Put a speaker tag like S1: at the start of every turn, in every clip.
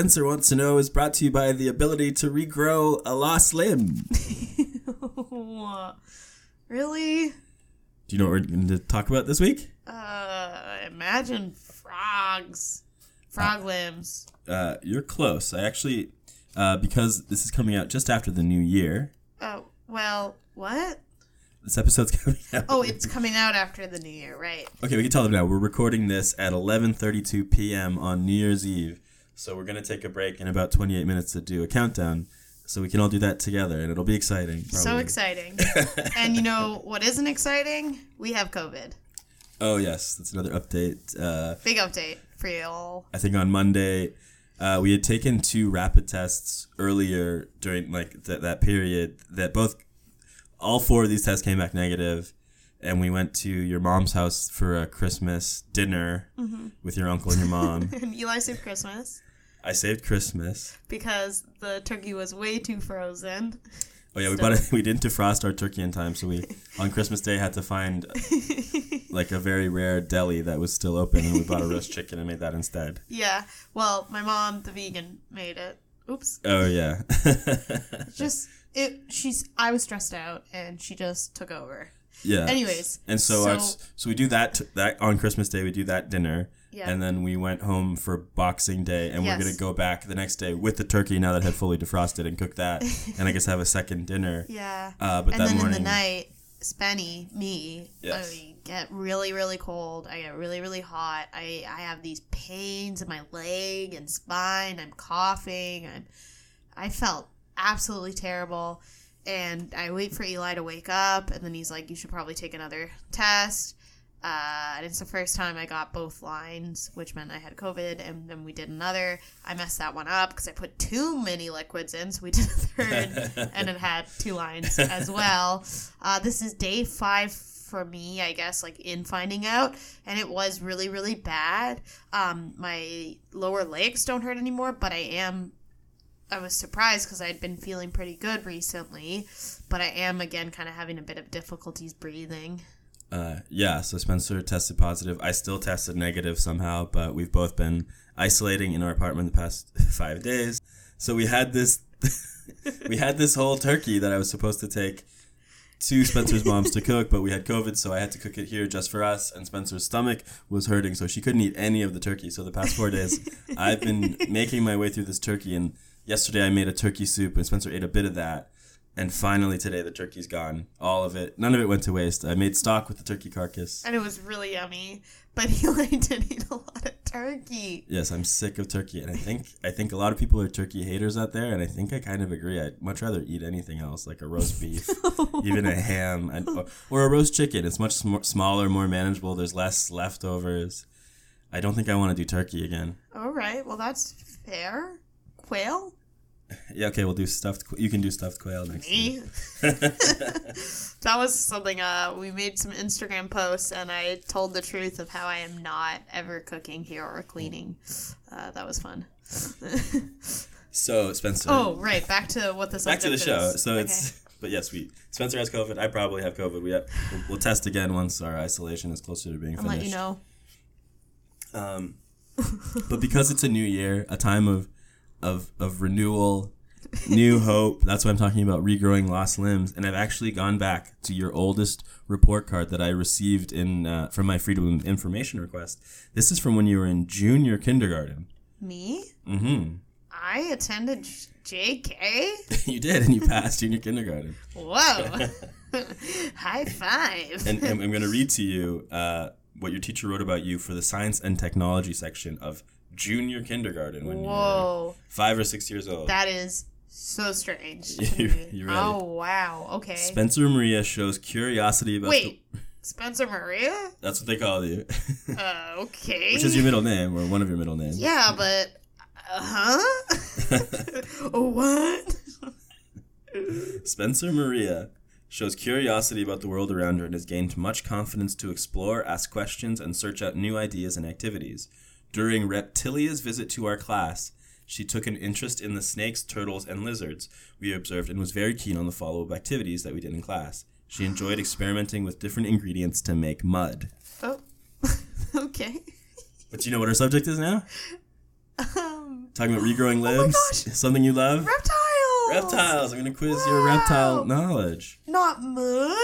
S1: Spencer Wants to Know is brought to you by the ability to regrow a lost limb.
S2: really?
S1: Do you know what we're going to talk about this week?
S2: Uh, imagine frogs. Frog limbs.
S1: Uh, you're close. I actually, uh, because this is coming out just after the new year,
S2: Oh, well, what?
S1: this episode's coming out.
S2: Oh, it's coming out after the new year, right?
S1: Okay, we can tell them now. We're recording this at 11:32 p.m. on New Year's Eve. So we're gonna take a break in about 28 minutes to do a countdown. So we can all do that together, and it'll be exciting.
S2: So exciting. and you know what isn't exciting? We have COVID.
S1: Oh yes, that's another update. Uh,
S2: Big update for y'all.
S1: I think on Monday, uh, we had taken two rapid tests earlier during like th- that period. That both, all four of these tests came back negative, and we went to your mom's house for a Christmas dinner with your uncle and your mom.
S2: And Eli saved Christmas
S1: I saved Christmas.
S2: because the turkey was way too frozen.
S1: Oh yeah, we bought it. We didn't defrost our turkey in time, so we on Christmas Day had to find like a very rare deli that was still open, and we bought a roast chicken and made that instead.
S2: Yeah. Well, my mom, the vegan, made it. Oops.
S1: Oh yeah,
S2: Just it. She's. I was stressed out, and she just took over.
S1: yeah.
S2: Anyways.
S1: and so our,
S2: so
S1: so we do that that on Christmas Day. We do that dinner,
S2: Yeah.
S1: and then we went home for Boxing Day, and
S2: Yes.
S1: we're gonna go back the next day with the turkey now that had fully defrosted and cook that, and I guess have a second dinner.
S2: yeah.
S1: Uh, but
S2: and
S1: that
S2: then
S1: morning,
S2: in the night, Spenny, me,
S1: Yes.
S2: I get really, really cold. I get really, really hot. I, I have these pains in my leg and spine. I'm coughing. I'm, I felt absolutely terrible. And I wait for Eli to wake up, and then he's like, "You should probably take another test." Uh, and it's the first time I got both lines, which meant I had COVID. And then we did another. I messed that one up because I put too many liquids in, so we did a third, and it had two lines as well. Uh, this is day five for me, I guess, like in finding out, and it was really, really bad. Um, my lower legs don't hurt anymore, but I am. I was surprised because I'd been feeling pretty good recently, but I am again kind of having a bit of difficulties breathing.
S1: Uh, yeah, so Spencer tested positive. I still tested negative somehow, but we've both been isolating in our apartment the past five days. So we had this, we had this whole turkey that I was supposed to take to Spencer's mom's to cook, but we had COVID, so I had to cook it here just for us. And Spencer's stomach was hurting, so she couldn't eat any of the turkey. So the past four days, I've been making my way through this turkey. And yesterday, I made a turkey soup, and Spencer ate a bit of that. And finally, today, the turkey's gone. All of it. None of it went to waste. I made stock with the turkey carcass.
S2: And it was really yummy, but Eli did eat a lot of turkey.
S1: Yes, I'm sick of turkey, and I think I think a lot of people are turkey haters out there, and I think I kind of agree. I'd much rather eat anything else, like a roast beef, even a ham, and, or a roast chicken. It's much sm- smaller, more manageable. There's less leftovers. I don't think I want to do turkey again.
S2: All right, well, that's fair. Quail?
S1: Yeah, okay, we'll do stuffed. qu- You can do stuffed quail next.
S2: Me? that was something uh we made some Instagram posts and I told the truth of how I am not ever cooking here or cleaning. Uh, that was fun.
S1: So Spencer.
S2: oh, right, back to what the
S1: back to the
S2: subject
S1: show. So
S2: Okay.
S1: it's but yes, we Spencer has COVID. I probably have COVID. We have, we'll, we'll test again once our isolation is closer to being
S2: I'll
S1: finished.
S2: let you know.
S1: Um, but because it's a new year, a time of of of renewal, new hope. That's why I'm talking about regrowing lost limbs. And I've actually gone back to your oldest report card that I received in uh, from my Freedom of Information request. This is from when you were in junior kindergarten.
S2: Me?
S1: Mm-hmm.
S2: I attended JK?
S1: you did, and you passed junior kindergarten.
S2: Whoa. High five.
S1: And, and I'm going to read to you uh, what your teacher wrote about you for the science and technology section of junior kindergarten when you were five or six years old.
S2: That is so strange.
S1: You- you ready?
S2: oh, wow. Okay.
S1: Spencer Maria shows curiosity about
S2: Wait,
S1: the.
S2: Spencer Maria?
S1: That's what they call you,
S2: Uh, okay.
S1: which is your middle name or one of your middle names.
S2: Yeah, but. Uh huh? what?
S1: Spencer Maria shows curiosity about the world around her and has gained much confidence to explore, ask questions, and search out new ideas and activities. During Reptilia's visit to our class, she took an interest in the snakes, turtles, and lizards we observed and was very keen on the follow up activities that we did in class. She enjoyed experimenting with different ingredients to make mud.
S2: Oh. okay.
S1: But you know what her subject is now?
S2: Um,
S1: Talking about regrowing
S2: my
S1: limbs.
S2: gosh.
S1: Something you love.
S2: Reptiles.
S1: Reptiles. I'm gonna quiz your reptile knowledge.
S2: Not mud.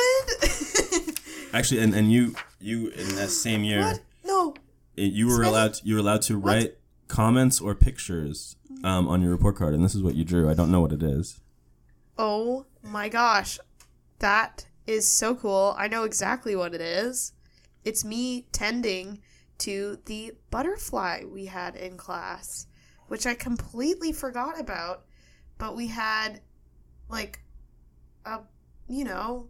S1: Actually, and, and you you in that same year,
S2: what? No.
S1: you were allowed you were allowed to write comments or pictures um, on your report card, and this is what you drew. I don't know what it is.
S2: Oh my gosh. That is so cool. I know exactly what it is. It's me tending to the butterfly we had in class, which I completely forgot about. But we had, like, a, you know,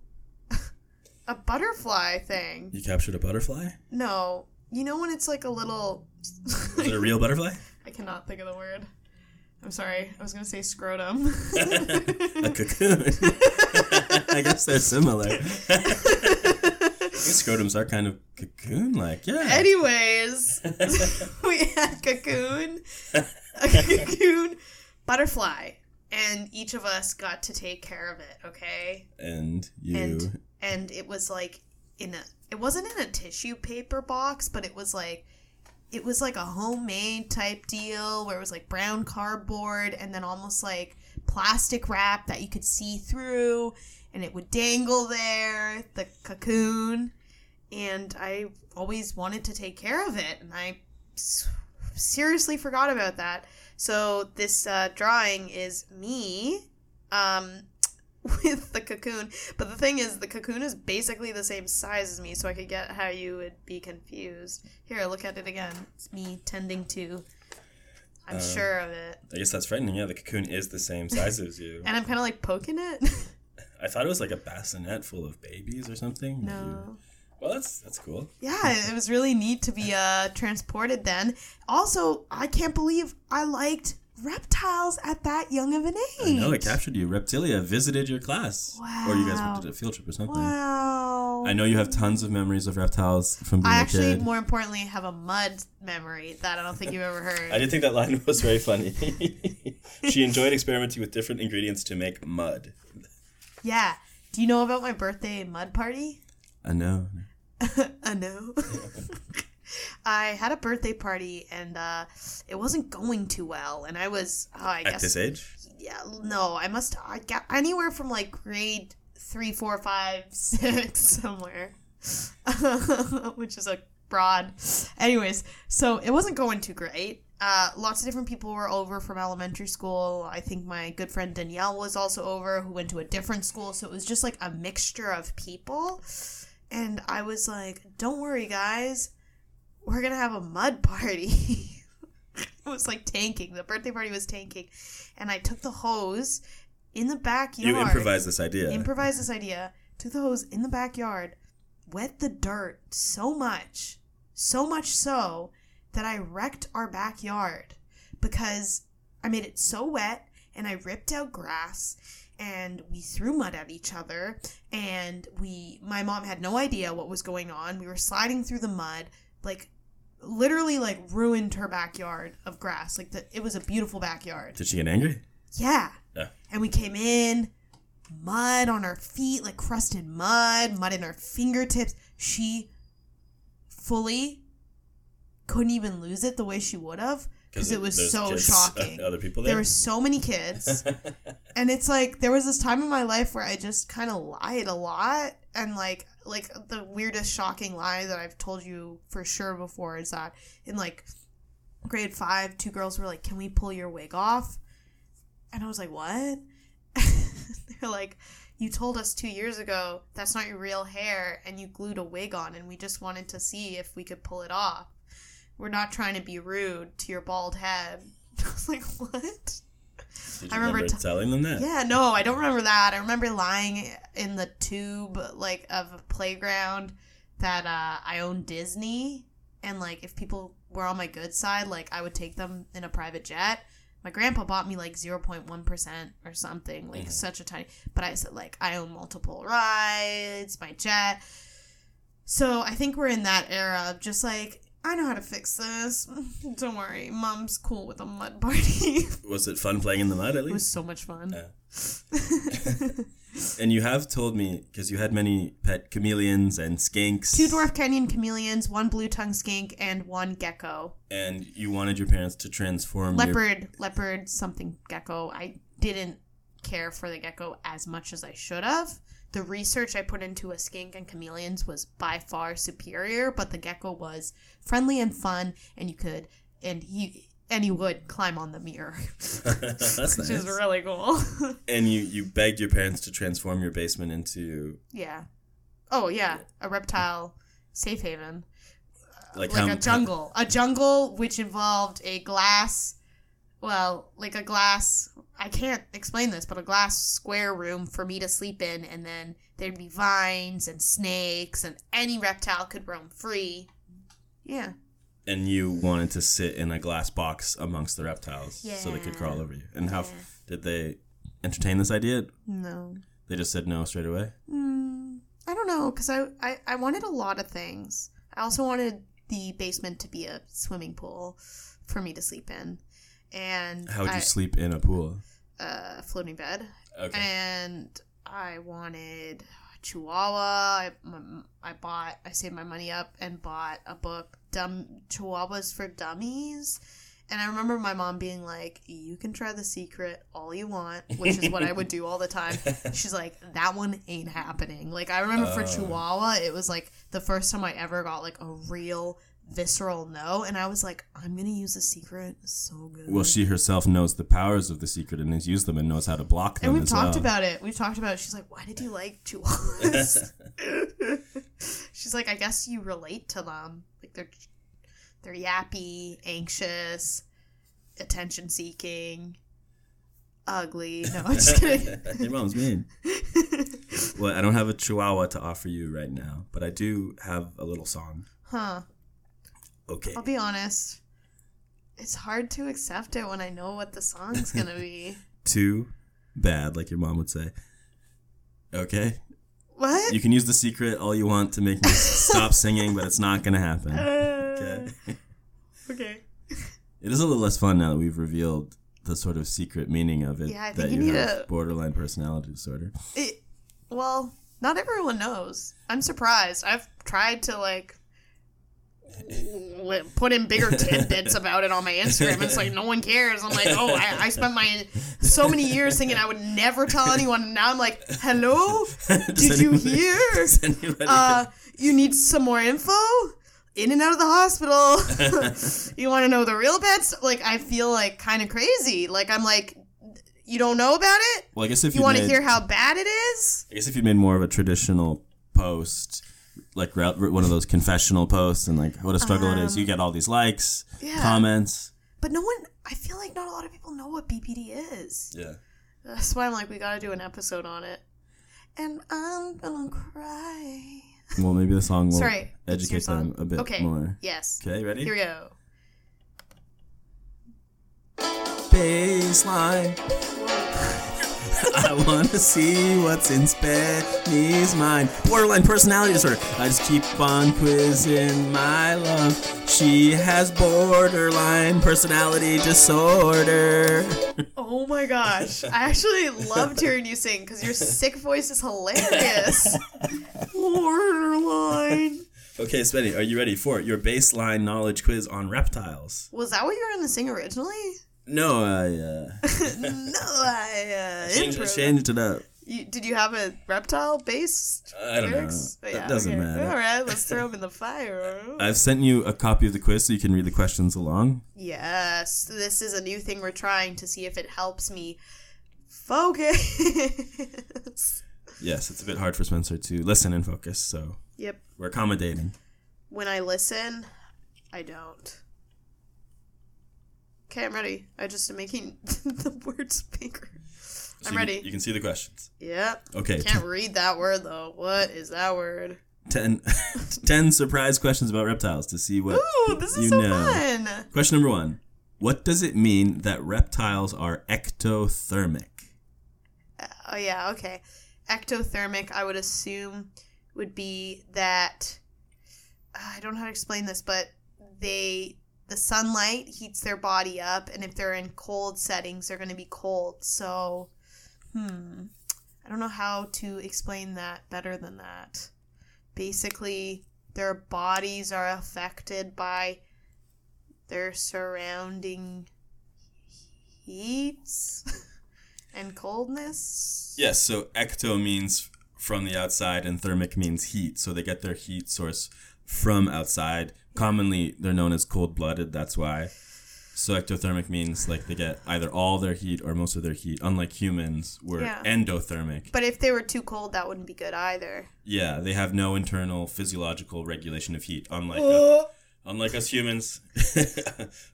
S2: a butterfly thing.
S1: You captured a butterfly.
S2: No. You know when it's like a little.
S1: Is it a real butterfly?
S2: I cannot think of the word. I'm sorry. I was going to say scrotum.
S1: a cocoon. I guess they're similar. Scrotums are kind of cocoon-like. Yeah.
S2: Anyways, we had cocoon, a cocoon butterfly, and each of us got to take care of it. Okay,
S1: and you.
S2: and and it was like in a. It wasn't in a tissue paper box, but it was like. It was like a homemade type deal where it was like brown cardboard and then almost like plastic wrap that you could see through and it would dangle there, the cocoon. And I always wanted to take care of it and I seriously forgot about that. So this uh, drawing is me um, with the cocoon. But the thing is, the cocoon is basically the same size as me, so I could get how you would be confused. Here, look at it again. It's me tending to. I'm
S1: Um,
S2: sure of it.
S1: I guess that's frightening. Yeah, the cocoon is the same size as you.
S2: And I'm kind of like poking it.
S1: I thought it was like a bassinet full of babies or something.
S2: no.
S1: Well, that's that's cool.
S2: Yeah, it was really neat to be uh, transported then. Also, I can't believe I liked reptiles at that young of an age.
S1: I know it captured you. Reptilia visited your class, or you guys
S2: Wow.
S1: did a field trip or something.
S2: Wow.
S1: I know you have tons of memories of reptiles from being
S2: I
S1: a
S2: actually,
S1: kid.
S2: more importantly, have a mud memory that I don't think you've ever heard.
S1: I did think that line was very funny. she enjoyed experimenting with different ingredients to make mud.
S2: Yeah. Do you know about my birthday mud party?
S1: I know.
S2: I know. I had a birthday party and uh, it wasn't going too well, and I was, oh, I
S1: At
S2: guess,
S1: this age,
S2: yeah, no, I must, I got anywhere from like grade three, four, five, six, somewhere, which is a broad. Anyways, so it wasn't going too great. Uh, lots of different people were over from elementary school. I think my good friend Danielle was also over, who went to a different school. So it was just like a mixture of people. And I was like, don't worry, guys. We're going to have a mud party. it was like tanking. The birthday party was tanking. And I took the hose in the backyard.
S1: you improvised this idea.
S2: Improvise this idea. Took the hose in the backyard, wet the dirt so much, so much so that I wrecked our backyard because I made it so wet and I ripped out grass and we threw mud at each other and we my mom had no idea what was going on. We were sliding through the mud like literally like ruined her backyard of grass. Like the, it was a beautiful backyard.
S1: Did she get angry?
S2: Yeah.
S1: Yeah.
S2: And we came in, mud on our feet, like crusted mud, mud in our fingertips. She fully couldn't even lose it the way she would have because it was so
S1: kids,
S2: shocking.
S1: Other people
S2: There
S1: there.
S2: were so many kids. and it's like there was this time in my life where I just kind of lied a lot and like like the weirdest shocking lie that I've told you for sure before is that in like grade 5 two girls were like can we pull your wig off? And I was like what? They're like you told us 2 years ago that's not your real hair and you glued a wig on and we just wanted to see if we could pull it off. We're not trying to be rude to your bald head. I was like what
S1: Did you
S2: I remember
S1: remember
S2: t-
S1: telling them that?
S2: yeah, no, I don't remember that. I remember lying in the tube like of a playground that uh, I owned Disney, and like if people were on my good side, like I would take them in a private jet. My grandpa bought me like zero point one percent or something, like such a tiny. But I said like I own multiple rides, my jet. So I think we're in that era of just like I know how to fix this. Don't worry, mom's cool with a mud party.
S1: Was it fun playing in the mud at least?
S2: It was so much fun.
S1: Yeah. And you have told me because you had many pet chameleons and skinks.
S2: Two dwarf Kenyan chameleons, one blue tongue skink, and one gecko.
S1: And you wanted your parents to transform your
S2: Leopard, leopard, something gecko. I didn't care for the gecko as much as I should have. The research I put into a skink and chameleons was by far superior, but the gecko was friendly and fun, and you could, and he, and he would climb on the mirror,
S1: That's
S2: which
S1: nice.
S2: is really cool.
S1: And you you begged your parents to transform your basement into
S2: yeah. Oh yeah, a reptile safe haven.
S1: like,
S2: like
S1: how
S2: a jungle. A jungle which involved a glass, well, like a glass. I can't explain this, but a glass square room for me to sleep in, and then there'd be vines and snakes, and any reptile could roam free. Yeah.
S1: and you wanted to sit in a glass box amongst the reptiles so they could crawl over you. And how
S2: Yeah.
S1: did they entertain this idea?
S2: No.
S1: They just said no straight away.
S2: Mm, I don't know, because I, I, I wanted a lot of things. I also wanted the basement to be a swimming pool for me to sleep in. And
S1: How would you
S2: I,
S1: sleep in a pool?
S2: uh, floating bed.
S1: Okay.
S2: and I wanted Chihuahua. I, I bought, I saved my money up and bought a book, Dumb Chihuahuas for Dummies. And I remember my mom being like, "You can try the secret all you want," which is what I would do all the time. She's like, "That one ain't happening." Like I remember for
S1: Oh.
S2: Chihuahua, it was like the first time I ever got like a real visceral no, and I was like, "I'm gonna use the secret." It's so good.
S1: Well, she herself knows the powers of the secret and has used them and knows how to block them
S2: And we've talked
S1: well.
S2: about it. We've talked about it. She's like, why did you like chihuahuas? She's like, I guess you relate to them. Like they're they're yappy, anxious, attention seeking, ugly. No, I'm just kidding.
S1: Your mom's mean. Well, I don't have a chihuahua to offer you right now, but I do have a little song.
S2: huh.
S1: Okay.
S2: I'll be honest. It's hard to accept it when I know what the song's gonna be.
S1: Too bad, like your mom would say. Okay.
S2: What?
S1: You can use the secret all you want to make me stop singing, but it's not gonna happen. Okay.
S2: Uh, okay.
S1: It is a little less fun now that we've revealed the sort of secret meaning of it.
S2: Yeah, I
S1: that
S2: think you need
S1: have
S2: a-
S1: borderline personality disorder.
S2: It, well, not everyone knows. I'm surprised. I've tried to like li- put in bigger tidbits about it on my Instagram. It's like no one cares. I'm like, oh, I, I spent my so many years thinking I would never tell anyone. And now I'm like, hello, did you hear? Uh, you need some more info. In and out of the hospital. you want to know the real bad stuff? Like, I feel like kind of crazy. Like, I'm like, you don't know about it?
S1: well, I guess if
S2: You
S1: you,
S2: want to hear how bad it is?
S1: I guess if you made more of a traditional post, like one of those confessional posts, and like what a struggle it is, you get all these likes,
S2: Um, Yeah.
S1: comments.
S2: But no one, I feel like not a lot of people know what BPD is.
S1: Yeah.
S2: That's why I'm like, we gotta do an episode on it. And I'm gonna cry.
S1: Well, maybe the song will
S2: Sorry,
S1: educate them a bit
S2: Okay.
S1: more.
S2: Yes.
S1: Okay, ready?
S2: Here we go.
S1: Baseline. I want to see what's in Spenny's mind. Borderline personality disorder. I just keep on quizzing my love. She has borderline personality disorder.
S2: Oh my gosh. I actually loved hearing you sing because your sick voice is hilarious. Borderline.
S1: okay, Spenny, are you ready for your baseline knowledge quiz on reptiles?
S2: Was that what you were going to sing originally?
S1: No, I uh,
S2: no, I uh,
S1: changed, changed it up.
S2: You, did you have a reptile based
S1: I don't know.
S2: lyrics?
S1: That doesn't matter.
S2: All right, let's throw them in the fire.
S1: I've sent you a copy of the quiz so you can read the questions along.
S2: Yes, this is a new thing we're trying to see if it helps me focus.
S1: Yes, it's a bit hard for Spencer to listen and focus, so
S2: yep.
S1: we're accommodating.
S2: When I listen, I don't. Okay, I'm ready. I just am making the words bigger.
S1: So
S2: I'm
S1: you-
S2: ready.
S1: You can see the questions.
S2: Yep.
S1: Okay,
S2: Can't read that word though. What is that word?
S1: ten, 10 surprise questions about reptiles to see what
S2: Ooh, this is so
S1: know.
S2: fun.
S1: Question number one What does it mean that reptiles are ectothermic?
S2: Uh, oh yeah, okay. Ectothermic, I would assume, would be that uh, I don't know how to explain this, but they the sunlight heats their body up, and if they're in cold settings, they're going to be cold. So, hmm, I don't know how to explain that better than that. Basically, their bodies are affected by their surrounding heats and coldness.
S1: Yes, so ecto means from the outside and thermic means heat. So they get their heat source from outside. Commonly, they're known as cold blooded. That's why. So ectothermic means like they get either all their heat or most of their heat. Unlike humans, we're
S2: Yeah.
S1: endothermic.
S2: But if they were too cold, that wouldn't be good either.
S1: Yeah, they have no internal physiological regulation of heat. Unlike us, unlike us humans.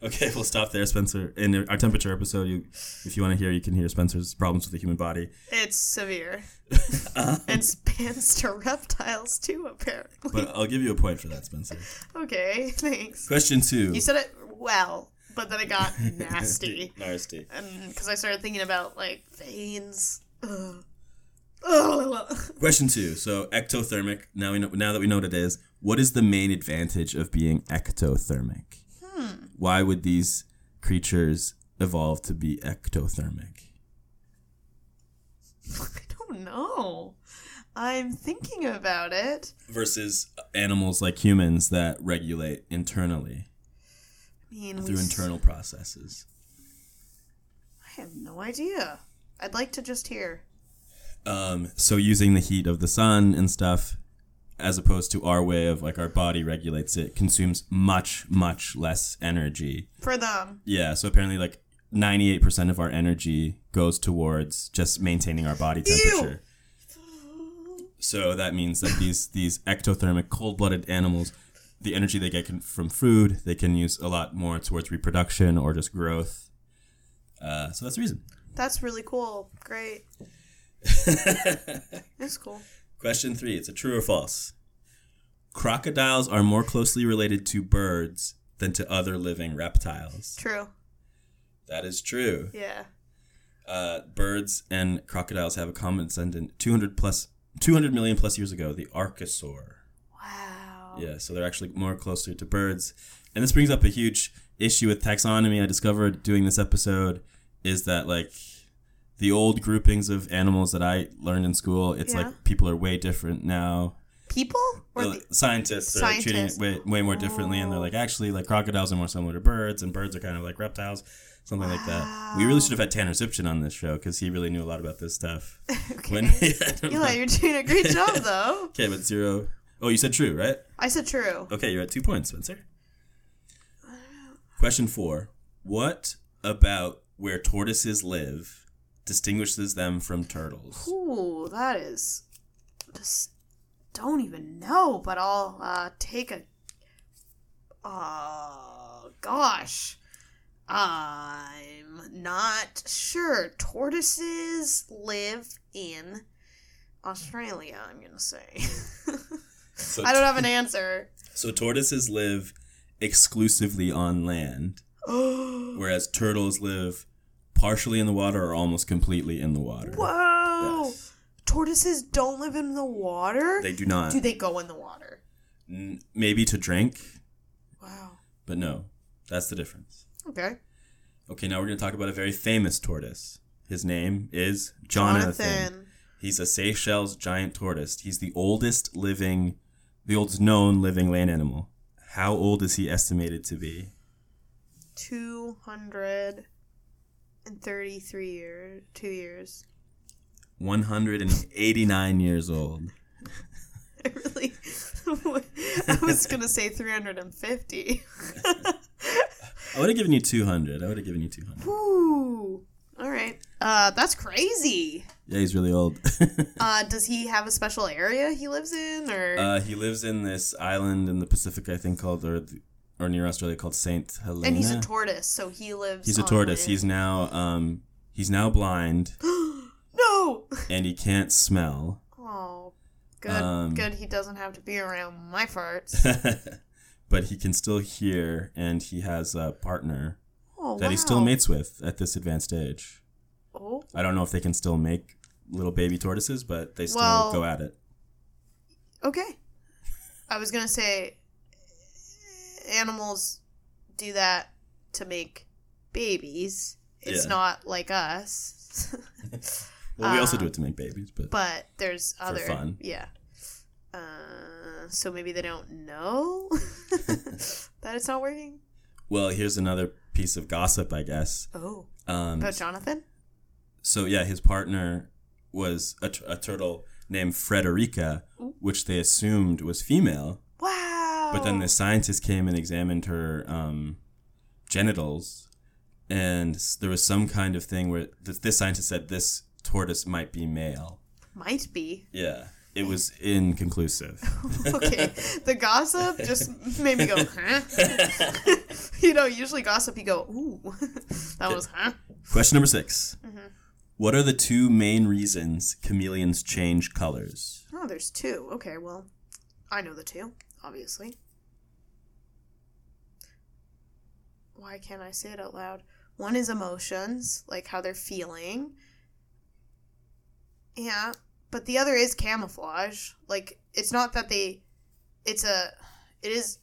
S1: okay, we'll stop there, Spencer. In our temperature episode, you, if you want to hear, you can hear Spencer's problems with the human body.
S2: It's severe. Uh-huh. and spans to reptiles too, apparently.
S1: But I'll give you a point for that, Spencer.
S2: okay, thanks.
S1: Question two.
S2: You said it well, but then it got nasty.
S1: Nasty.
S2: and because I started thinking about like veins. Ugh. Ugh.
S1: Question two. So ectothermic. Now we know. Now that we know what it is, what is the main advantage of being ectothermic? Why would these creatures evolve to be ectothermic?
S2: I don't know. I'm thinking about it.
S1: Versus animals like humans that regulate internally
S2: I mean,
S1: through
S2: s-
S1: internal processes.
S2: I have no idea. I'd like to just hear.
S1: Um, so using the heat of the sun and stuff, as opposed to our way of like our body regulates it, consumes much much less energy.
S2: For them.
S1: Yeah, so apparently like 98% of our energy goes towards just maintaining our body temperature. So that means that these these ectothermic cold-blooded animals, the energy they get can, from food, they can use a lot more towards reproduction or just growth. Uh, so that's the reason.
S2: That's really cool. Great. It's cool.
S1: Question three: It's a true or false? Crocodiles are more closely related to birds than to other living reptiles.
S2: True.
S1: That is true.
S2: Yeah.
S1: uh, birds and crocodiles have a common descendant 200 plus 200 million plus years ago the archosaur
S2: Wow.
S1: yeah so they're actually more closer to birds and this brings up a huge issue with taxonomy i discovered doing this episode is that like the old groupings of animals that i learned in school it's
S2: Yeah.
S1: like people are way different now
S2: People? Or the,
S1: scientists are treating it
S2: Scientists.
S1: way, way more differently and they're like actually like crocodiles are more similar to birds and birds are kind of like reptiles something like that we really should have had tanner zipchin on this show because he really knew a lot about this stuff
S2: okay.
S1: when
S2: Eli, you're doing a great job, though.
S1: okay but zero oh you said true right
S2: I said true.
S1: okay you're at two points spencer question four what about where tortoises live distinguishes them from turtles
S2: Ooh, that is just don't even know, but I'll uh, take a. Uh, gosh, I'm not sure. Tortoises live in Australia. I'm gonna say.
S1: so,
S2: I don't have an answer.
S1: so tortoises live exclusively on land whereas turtles live partially in the water or almost completely in the water. Yes.
S2: Tortoises don't live in the water.
S1: They do not.
S2: Do they go in the water?
S1: N- maybe to drink,
S2: Wow.
S1: but no. That's the difference.
S2: Okay.
S1: Okay, now we're going to talk about a very famous tortoise. His name is Jonathan. He's a Seychelles giant tortoise. He's the oldest living, the oldest known living land animal. How old is he estimated to be?
S2: 233 years. Two years.
S1: 189 years old.
S2: I really. I was going to say 350.
S1: I would have given you 200. I would have given you 200.
S2: Woo. All right. Uh, that's crazy.
S1: Yeah, he's really old.
S2: Uh, does he have a special area he lives in, or
S1: uh, he lives in this island in the Pacific, I think, called, or, or near Australia called Saint Helena.
S2: and he's a tortoise, so he lives.
S1: He's a tortoise. He's now, um, he's now blind
S2: no.
S1: and he can't smell.
S2: Oh, good.
S1: Um,
S2: good. He doesn't have to be around my farts.
S1: but he can still hear, and he has a partner
S2: Oh,
S1: that he still mates with at this advanced age.
S2: Oh,
S1: I don't know if they can still make little baby tortoises, but they still
S2: Well-
S1: go at it.
S2: okay. I was gonna say animals do that to make babies. It's
S1: Yeah.
S2: not like us.
S1: Well, we also
S2: Uh,
S1: do it to make babies, but
S2: But there's other
S1: fun.
S2: Yeah. Uh, so maybe they don't know that it's not working.
S1: well, here's another piece of gossip, I guess.
S2: Oh,
S1: Um,
S2: about Jonathan.
S1: so yeah, his partner was a, t- a turtle named Frederica, which they assumed was female.
S2: Wow.
S1: But then the scientist came and examined her um, genitals, and there was some kind of thing where th- this scientist said this tortoise might be male.
S2: might be
S1: Yeah, it was inconclusive.
S2: okay. the gossip just made me go, huh? you know, usually gossip, you go, ooh, that was, huh?
S1: Question number 6 What are the two main reasons chameleons change colors?
S2: Oh, there's two. Okay, well, I know the two, obviously. Why can't I say it out loud? One is emotions, like how they're feeling. Yeah, but the other is camouflage. Like it's not that they it's a it is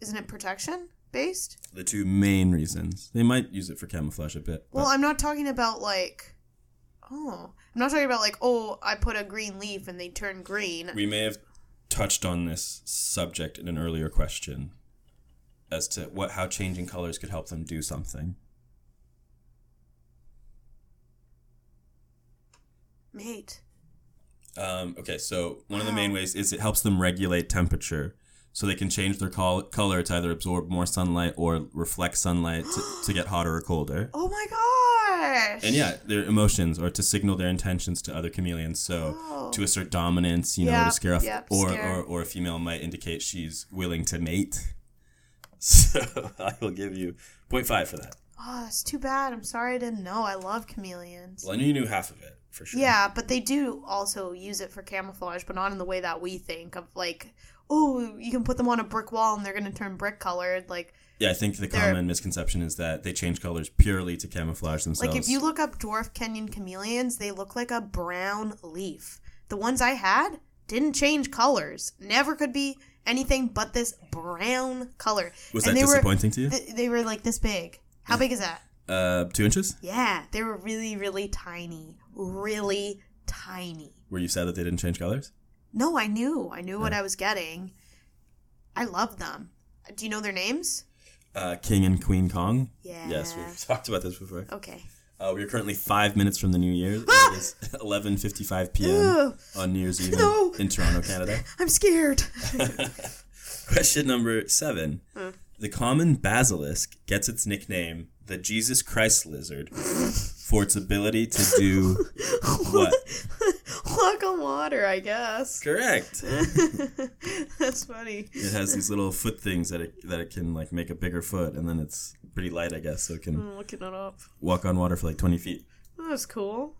S2: isn't it protection based?
S1: The two main reasons. They might use it for camouflage a bit.
S2: Well, I'm not talking about like oh, I'm not talking about like oh, I put a green leaf and they turn green.
S1: we may have touched on this subject in an earlier question as to what how changing colors could help them do something.
S2: Mate.
S1: Um, okay, so one of the main ways is it helps them regulate temperature. So they can change their col- color to either absorb more sunlight or reflect sunlight to, to get hotter or colder.
S2: Oh my gosh.
S1: And yeah, their emotions or to signal their intentions to other chameleons. So
S2: Oh.
S1: to assert dominance, you know, to scare off,
S2: yep,
S1: or,
S2: scare.
S1: or or a female might indicate she's willing to mate. So I will give you 0.5 for that.
S2: Oh, that's too bad. I'm sorry I didn't know. I love chameleons.
S1: Well, I knew you knew half of it for sure.
S2: Yeah, but they do also use it for camouflage, but not in the way that we think of like, oh, you can put them on a brick wall and they're going to turn brick colored. Like,
S1: Yeah, I think the
S2: They're-
S1: common misconception is that they change colors purely to camouflage themselves.
S2: like if you look up dwarf Kenyan chameleons, they look like a brown leaf. The ones I had didn't change colors. Never could be anything but this brown color.
S1: was that
S2: they
S1: disappointing to you?
S2: Th- they were like this big. How big is that?
S1: Uh, two inches?
S2: Yeah, they were really, really tiny. Really tiny.
S1: Were you sad that they didn't change colors?
S2: No, I knew. I knew what I was getting. I love them. Do you know their names?
S1: Uh, King and Queen Kong.
S2: Yeah.
S1: Yes, we've talked about this before.
S2: Okay.
S1: Uh, we are currently five minutes from the New Year. It is 11:55 p.m.
S2: Ugh,
S1: on New Year's Eve
S2: No.
S1: in Toronto, Canada.
S2: I'm scared.
S1: Question number seven: The common basilisk gets its nickname the Jesus Christ lizard for its ability to do what?
S2: Walk on water, I guess.
S1: Correct.
S2: That's funny.
S1: It has these little foot things that it that it can like make a bigger foot, and then it's pretty light, I guess, so it can
S2: I'm looking it up.
S1: walk on water for like 20 feet.
S2: That's cool.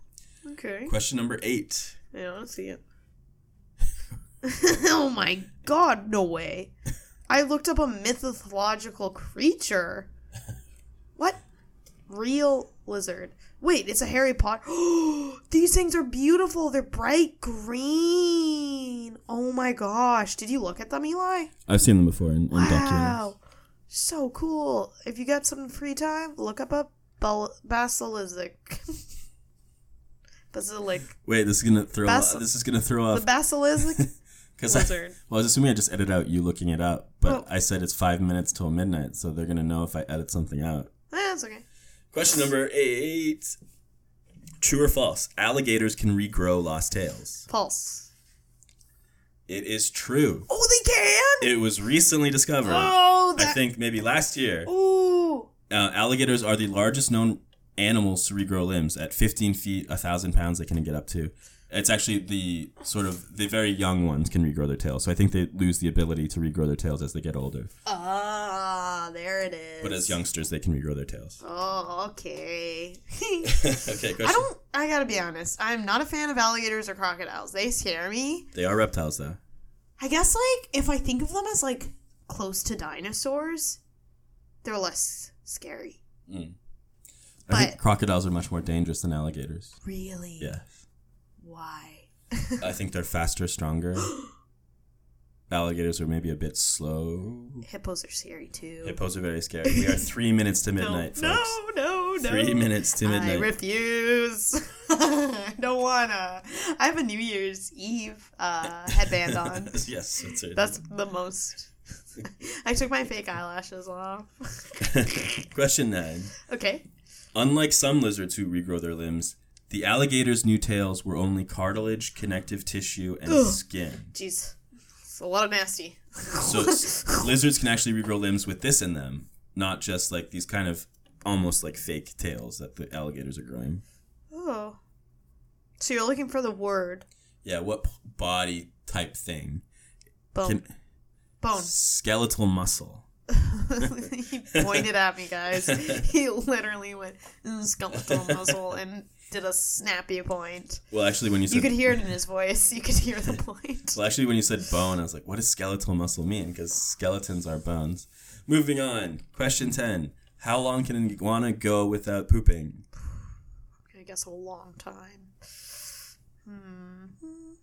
S2: Okay.
S1: Question number eight.
S2: Yeah, I want to see it. oh my god, no way. I looked up a mythological creature. What? Real lizard. Wait, it's a Harry Potter. These things are beautiful. They're bright green. Oh my gosh. Did you look at them, Eli?
S1: I've seen them before in, in
S2: Wow. So cool. If you got some free time, look up a bal- basilisk. basilisk.
S1: Wait, this is gonna throw.
S2: Bas-
S1: this is gonna throw off The
S2: basilisk
S1: because I,
S2: lizard.
S1: well, I was assuming I just edit out you looking it up, but
S2: Oh.
S1: I said it's five minutes till midnight, so they're gonna know if I edit something out.
S2: Eh, That's okay.
S1: Question number eight. True or false? Alligators can regrow lost tails.
S2: False.
S1: It is true.
S2: Oh, they can.
S1: It was recently discovered.
S2: Oh,
S1: I think maybe last year.
S2: Ooh.
S1: Uh, alligators are the largest known animals to regrow limbs. At 15 feet, a thousand pounds, they can get up to. It's actually the sort of the very young ones can regrow their tails. So I think they lose the ability to regrow their tails as they get older.
S2: Ah, there it is.
S1: But as youngsters, they can regrow their tails.
S2: Oh, okay.
S1: okay, question.
S2: I don't. I gotta be honest. I'm not a fan of alligators or crocodiles. They scare me.
S1: They are reptiles, though.
S2: I guess like if I think of them as like close to dinosaurs, they're less scary. Hmm.
S1: I
S2: But-
S1: think crocodiles are much more dangerous than alligators.
S2: Really?
S1: Yeah.
S2: Why?
S1: I think they're faster, stronger. Alligators are maybe a bit slow.
S2: Hippos are scary too.
S1: Hippos are very scary. We are three minutes to midnight,
S2: no,
S1: folks.
S2: no, no, no.
S1: Three minutes to midnight.
S2: I refuse. I don't wanna. I have a New Year's Eve uh, headband on.
S1: yes, that's it.
S2: That's the most. I took my fake eyelashes off.
S1: Question nine.
S2: Okay.
S1: Unlike some lizards who regrow their limbs, the alligator's new tails were only cartilage, connective tissue, and
S2: Ugh.
S1: skin.
S2: Jeez. It's a lot of nasty.
S1: So lizards can actually regrow limbs with this in them, not just like these kind of almost like fake tails that the alligators are growing.
S2: Oh. So you're looking for the word
S1: Yeah, what p- body type thing?
S2: bone.
S1: Can,
S2: bone.
S1: skeletal muscle.
S2: he pointed at me, guys. He literally went "Mm, skeletal muscle and did a snappy point.
S1: Well, actually, when you said
S2: You could hear it in his voice. You could hear the point.
S1: well, actually, when you said bone, I was like, what does skeletal muscle mean? Because skeletons are bones. Moving on. Question ten. How long can an iguana go without pooping?
S2: I guess a long time. Hmm.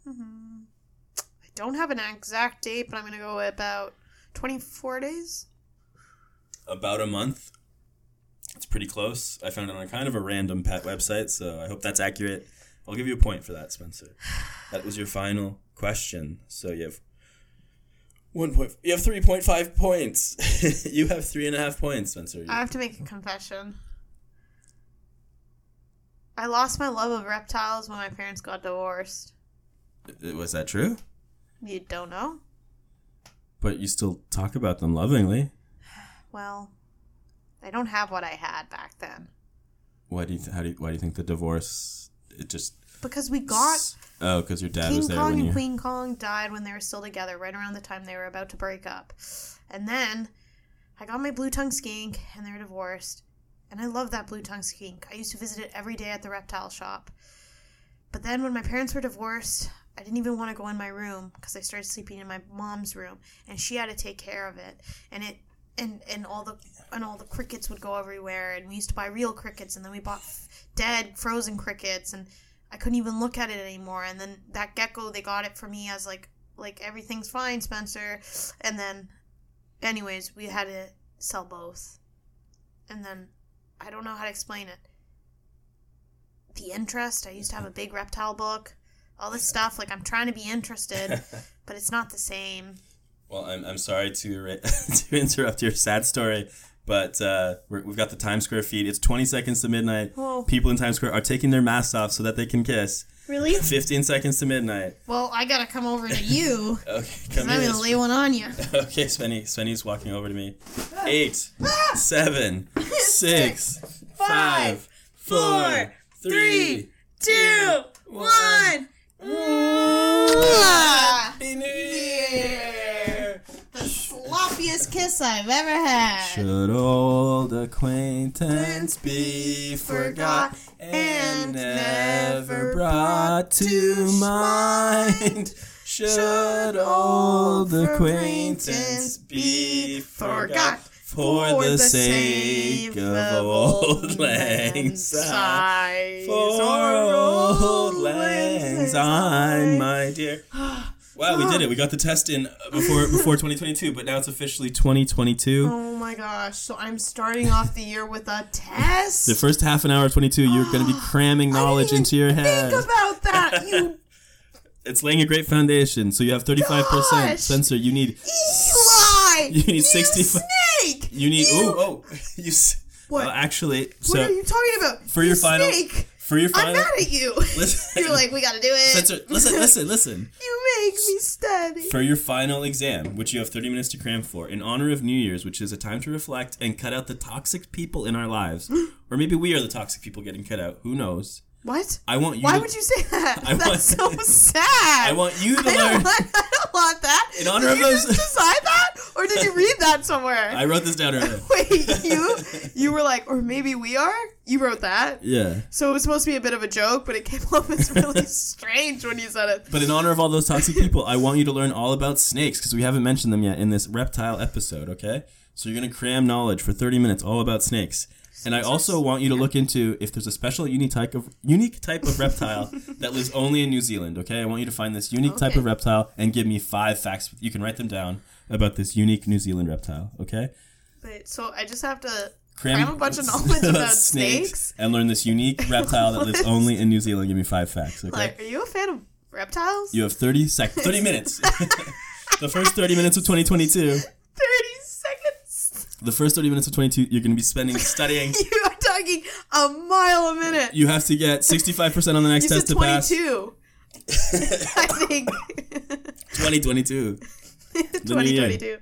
S2: I don't have an exact date, but I'm gonna go about 24 days.
S1: About a month. It's pretty close. I found it on a kind of a random pet website, so I hope that's accurate. I'll give you a point for that, Spencer. That was your final question. So you have one point. You have three point five points. you have three and a half points, Spencer.
S2: I have to make a confession. I lost my love of reptiles when my parents got divorced.
S1: Was that true?
S2: You don't know?
S1: But you still talk about them lovingly.
S2: Well, I don't have what I had back then.
S1: Why do you? Th- how do you? Why do you think the divorce? It just.
S2: Because we got
S1: Oh, because your dad
S2: King
S1: was there
S2: Kong
S1: when
S2: and
S1: you.
S2: Queen Kong died when they were still together, right around the time they were about to break up. And then I got my blue tongue skink, and they're divorced. And I love that blue tongue skink. I used to visit it every day at the reptile shop. But then when my parents were divorced, I didn't even want to go in my room because I started sleeping in my mom's room, and she had to take care of it. And it and and all the and all the crickets would go everywhere. And we used to buy real crickets, and then we bought f- dead frozen crickets, and I couldn't even look at it anymore. And then that gecko, they got it for me as like like everything's fine, Spencer. And then, anyways, we had to sell both. And then, I don't know how to explain it. The interest. I used to have a big reptile book. All this stuff. Like I'm trying to be interested, but it's not the same.
S1: Well, I'm, I'm sorry to to interrupt your sad story, but uh, we're, we've got the Times Square feed. It's 20 seconds to midnight.
S2: Whoa.
S1: People in Times Square are taking their masks off so that they can kiss.
S2: Really?
S1: 15 seconds to midnight.
S2: Well, I gotta come over to you.
S1: Okay, come
S2: I'm gonna lay one on you.
S1: Okay, Spenny. Spenny's walking over to me. Eight, seven, six, five, four, three,
S2: two,
S1: one.
S2: Ah!
S1: Happy New Year!
S2: Kiss I've ever had.
S1: Should old acquaintance be forgot and never brought to mind? Should old acquaintance be forgot for the sake of old lang syne? For old lang syne, my dear. Wow, we did it. We got the test in before before 2022, but now it's officially 2022.
S2: Oh my gosh! So I'm starting off the year with a test.
S1: The first half an hour of 22, you're going to be cramming knowledge into your head.
S2: Think about that, you
S1: It's laying a great foundation. So you have 35%.
S2: Gosh.
S1: Spencer, you need
S2: Eli.
S1: You need 60 fu-
S2: snake.
S1: you need
S2: You-
S1: oh oh you s-
S2: What?
S1: well, actually
S2: What
S1: so
S2: are you talking about?
S1: for
S2: You
S1: your final-
S2: snake.
S1: For your final, I'm
S2: mad at you.
S1: Listen.
S2: You're like, we gotta do it.
S1: Spencer, listen, listen, listen.
S2: you make me steady.
S1: For your final exam, which you have 30 minutes to cram for, in honor of New Year's, which is a time to reflect and cut out the toxic people in our lives, or maybe we are the toxic people getting cut out. Who knows?
S2: What?
S1: I want you.
S2: Why
S1: to,
S2: would you say that?
S1: I
S2: That's
S1: want-
S2: so sad.
S1: I want you to
S2: I don't,
S1: learn.
S2: want, I don't want that.
S1: In honor of those-
S2: just decide that, or did you read that somewhere?
S1: I wrote this down earlier.
S2: Wait, you you were like, or maybe we are. You wrote that,
S1: Yeah.
S2: so it was supposed to be a bit of a joke, but it came off as really strange when you said it.
S1: But in honor of all those toxic people, I want you to learn all about snakes because we haven't mentioned them yet in this reptile episode, okay? So you're going to cram knowledge for 30 minutes all about snakes. And I also want you to look into if there's a special unique type of unique type of reptile that lives only in New Zealand, okay? I want you to find this unique type of reptile and give me five facts. You can write them down about this unique New Zealand reptile, okay?
S2: Wait, so I just have to cram a bunch of knowledge about snakes?
S1: and learn this unique reptile that lives only in New Zealand. Give me five facts, okay?
S2: Like, are you a fan of reptiles?
S1: you have 30 sec 30 minutes. the first 30 minutes of 2022.
S2: 30 seconds.
S1: The first 30 minutes of 22 you're going to be spending studying.
S2: You are talking a mile a minute.
S1: You have to get 65% on the next
S2: You
S1: test to pass.
S2: 22. I think
S1: 2022. new year.
S2: 2022.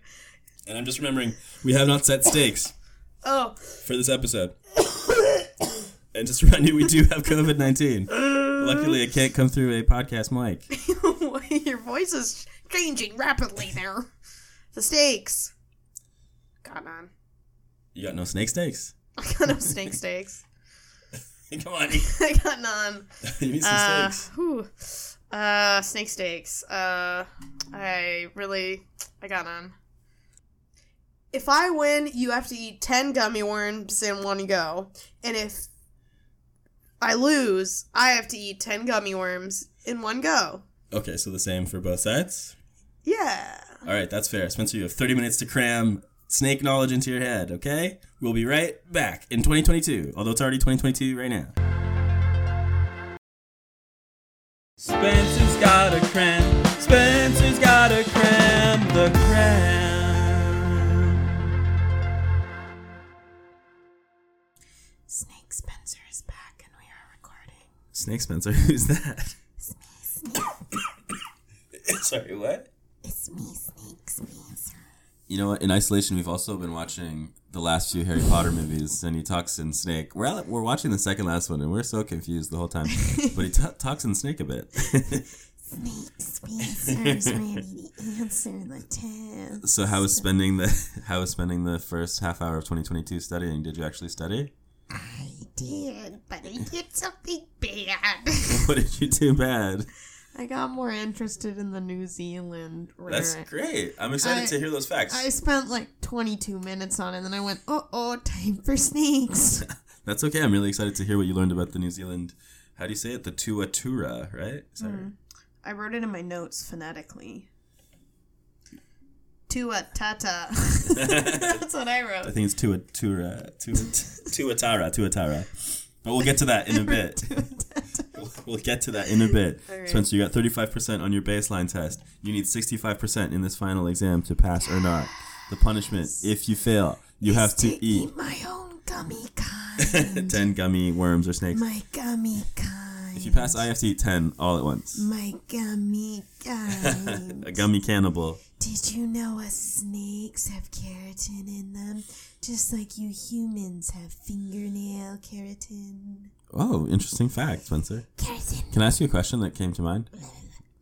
S1: And I'm just remembering we have not set stakes
S2: Oh,
S1: for this episode. and just remind you we do have COVID-19. Luckily it can't come through a podcast mic.
S2: your voice is changing rapidly there. The stakes. Got none.
S1: You got no snake stakes.
S2: I got no snake steaks.
S1: Come on.
S2: I got none.
S1: you need some
S2: Uh,
S1: steaks.
S2: whew. Uh, snake steaks. Uh, I really, I got none. If I win, you have to eat 10 gummy worms in one go. And if I lose, I have to eat 10 gummy worms in one go.
S1: Okay, so the same for both sides.
S2: Yeah.
S1: All right, that's fair. Spencer, you have 30 minutes to cram snake knowledge into your head, okay? We'll be right back in 2022, although it's already 2022 right now. Spencer's got a cram. Spencer's got a cram. The cram.
S2: Snake Spencer is back and we are recording.
S1: Snake Spencer, who's that? It's me. Sorry, what?
S2: It's me, Snake Spencer.
S1: You know what? In isolation, we've also been watching the last few Harry Potter movies, and he talks in Snake. We're at, we're watching the second last one, and we're so confused the whole time. but he t- talks in Snake a bit.
S2: Snake Spencer's ready to answer the test.
S1: so how was spending the how was spending the first half hour of 2022 studying? Did you actually study?
S2: I did, but I did something bad.
S1: What did you do bad?
S2: I got more interested in the New Zealand
S1: That's great. I'm excited
S2: I-
S1: to hear those facts.
S2: I spent like 22 minutes on it, and then I went, oh, oh, time for snakes.
S1: That's okay. I'm really excited to hear what you learned about the New Zealand. How do you say it? The Tuatura, right? Right? Mm-hmm.
S2: I wrote it in my notes phonetically. Tua tata. That's what I wrote.
S1: I think it's Tuatura, Tuatara, Tuatara. But we'll get to that in a bit. We'll- get to that in a bit.
S2: Alright.
S1: Spencer, you got 35% on your baseline test. You need 65% in this final exam to pass or not. The punishment, if you fail, you have to eat
S2: my own gummy kind.
S1: 10 gummy worms or snakes.
S2: my gummy kind.
S1: If you pass, I have to eat 10 all at once.
S2: My gummy kind.
S1: A gummy cannibal.
S2: Did you know us snakes have keratin in them? Just like you humans have fingernail keratin.
S1: Oh, interesting fact, Spencer.
S2: Keratin.
S1: Can I ask you a question that came to mind?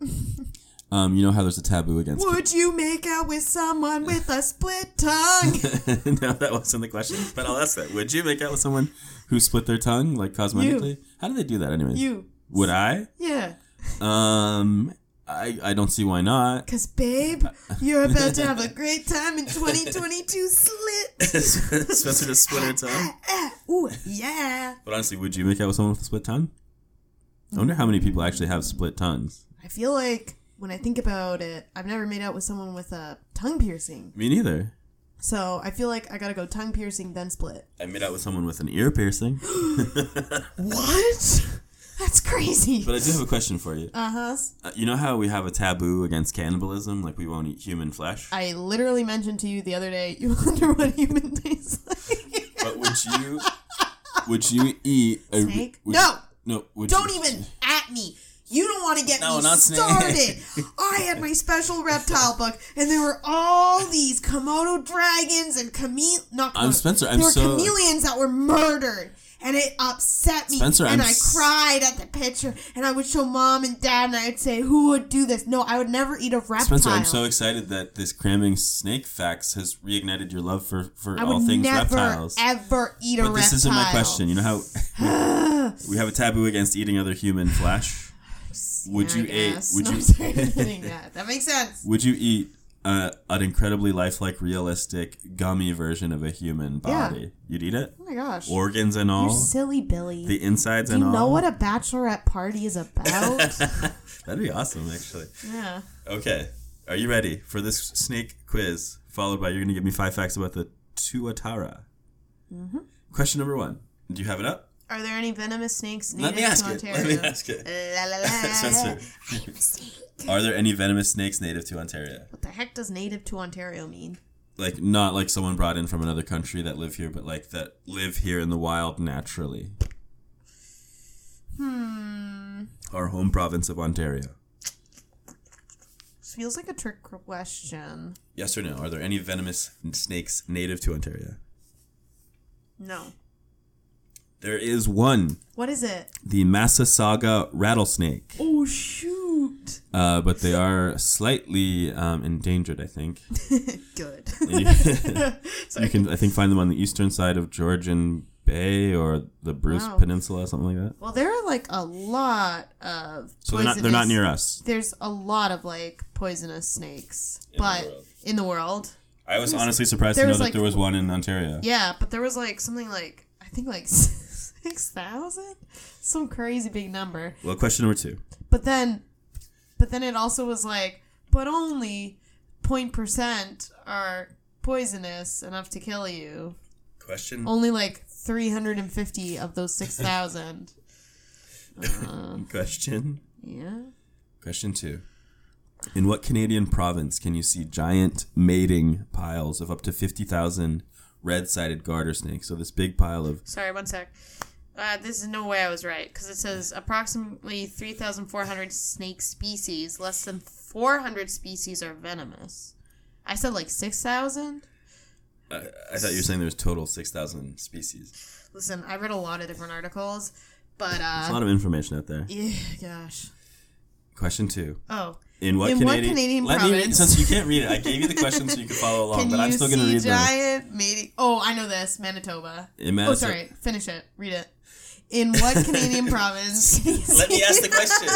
S1: Um, you know how there's a taboo against.
S2: Would you make out with someone with a split tongue?
S1: no, that wasn't the question. But I'll ask that. Would you make out with someone who split their tongue, like cosmetically? How do they do that, anyways?
S2: you.
S1: Would I?
S2: Yeah.
S1: Um, I I don't see why not.
S2: Cause babe, you're about to have a great time in 2022 slit.
S1: Spencer just split her tongue.
S2: Ah, ooh, yeah.
S1: But honestly, would you make out with someone with a split tongue? I wonder how many people actually have split tongues.
S2: I feel like when I think about it, I've never made out with someone with a tongue piercing.
S1: Me neither.
S2: So I feel like I gotta go tongue piercing then split.
S1: I made out with someone with an ear piercing.
S2: What? That's crazy.
S1: But I do have a question for you.
S2: Uh huh.
S1: Uh, you know how we have a taboo against cannibalism, like we won't eat human flesh.
S2: I literally mentioned to you the other day. You wonder what human tastes like.
S1: But would you would you eat a
S2: Snake?
S1: would-
S2: No.
S1: no would
S2: Don't
S1: you,
S2: even at me. You don't want to get
S1: No,
S2: me started. I had my special reptile book, and there were all these Komodo dragons and chamele. Not
S1: I'm Spencer, I'm
S2: there were
S1: so-
S2: chameleons that were murdered, and it upset me.
S1: Spencer,
S2: and
S1: I'm
S2: I cried at the picture, and I would show mom and dad, and I would say, "Who would do this?" No, I would never eat a reptile.
S1: Spencer, I'm so excited that this cramming snake facts has reignited your love for for all things reptiles.
S2: I
S1: all
S2: would
S1: things
S2: never
S1: reptiles.
S2: ever eat a
S1: but
S2: reptile.
S1: this isn't my question. You know how we have a taboo against eating other human flesh. Would
S2: Yeah,
S1: you eat? Would
S2: No,
S1: you?
S2: I'm sorry, I'm kidding. Yeah, that makes sense.
S1: Would you eat uh, an incredibly lifelike, realistic, gummy version of a human
S2: Yeah.
S1: body? You'd eat it,
S2: Oh my gosh.
S1: organs and all,
S2: You're silly, Billy.
S1: the insides
S2: Do
S1: and
S2: you know what a bachelorette party is about?
S1: That'd be awesome, actually.
S2: yeah.
S1: Okay, are you ready for this snake quiz? Followed by you're gonna give me five facts about the tuatara.
S2: Mm-hmm.
S1: Question number one. Do you have it up?
S2: Are there any venomous snakes
S1: Let
S2: native
S1: me ask
S2: to
S1: it.
S2: Ontario?
S1: Let me ask it.
S2: La, la, la. I am a snake.
S1: Are there any venomous snakes native to Ontario?
S2: What the heck does native to Ontario mean?
S1: Like not like someone brought in from another country that live here, but like that live here in the wild naturally.
S2: Hmm.
S1: Our home province of Ontario.
S2: This feels like a trick question.
S1: Yes or no? Are there any venomous snakes native to Ontario?
S2: No.
S1: There is one,
S2: What is it?
S1: the Massasauga rattlesnake.
S2: Oh shoot!
S1: Uh, but they are slightly um, endangered, I think.
S2: Good.
S1: And you, you can, I think, find them on the eastern side of Georgian Bay or the Bruce
S2: Wow.
S1: Peninsula, something like that.
S2: well, there are like a lot of.
S1: So they're not, they're not near us.
S2: There's a lot of like poisonous snakes,
S1: the
S2: but
S1: world.
S2: in the world,
S1: I was honestly surprised to know that
S2: like-
S1: there was one in Ontario.
S2: yeah, but there was like something like I think like six thousand, some crazy big number.
S1: Well, question number two.
S2: But then, but then it also was like, but only point percent are poisonous enough to kill you.
S1: Question.
S2: Only like 350 of those 6,000. Uh,
S1: Question.
S2: yeah.
S1: Question two. In what Canadian province can you see giant mating piles of up to 50,000 red sided garter snakes? So, this big pile of.
S2: Sorry, one sec. Uh, this is no way I was right because it says approximately 3,400 snake species. Less than 400 species are venomous. I said like 6,000.
S1: I I thought you were saying there's total 6,000 species.
S2: Listen, I read a lot of different articles, but
S1: There's a
S2: uh,
S1: lot of information out there.
S2: yeah, gosh.
S1: Question two.
S2: Oh,
S1: In what
S2: In what
S1: Canadian,
S2: Canadian
S1: Let me read
S2: province-
S1: since you can't read it. I gave you the question so you could follow along,
S2: can
S1: but
S2: you
S1: I'm still going to
S2: see
S1: read them.
S2: giant mating? Oh, I know this. Manitoba.
S1: In
S2: Oh,
S1: Manito-
S2: sorry. Finish it. Read it. In what Canadian province?
S1: Let me ask the question.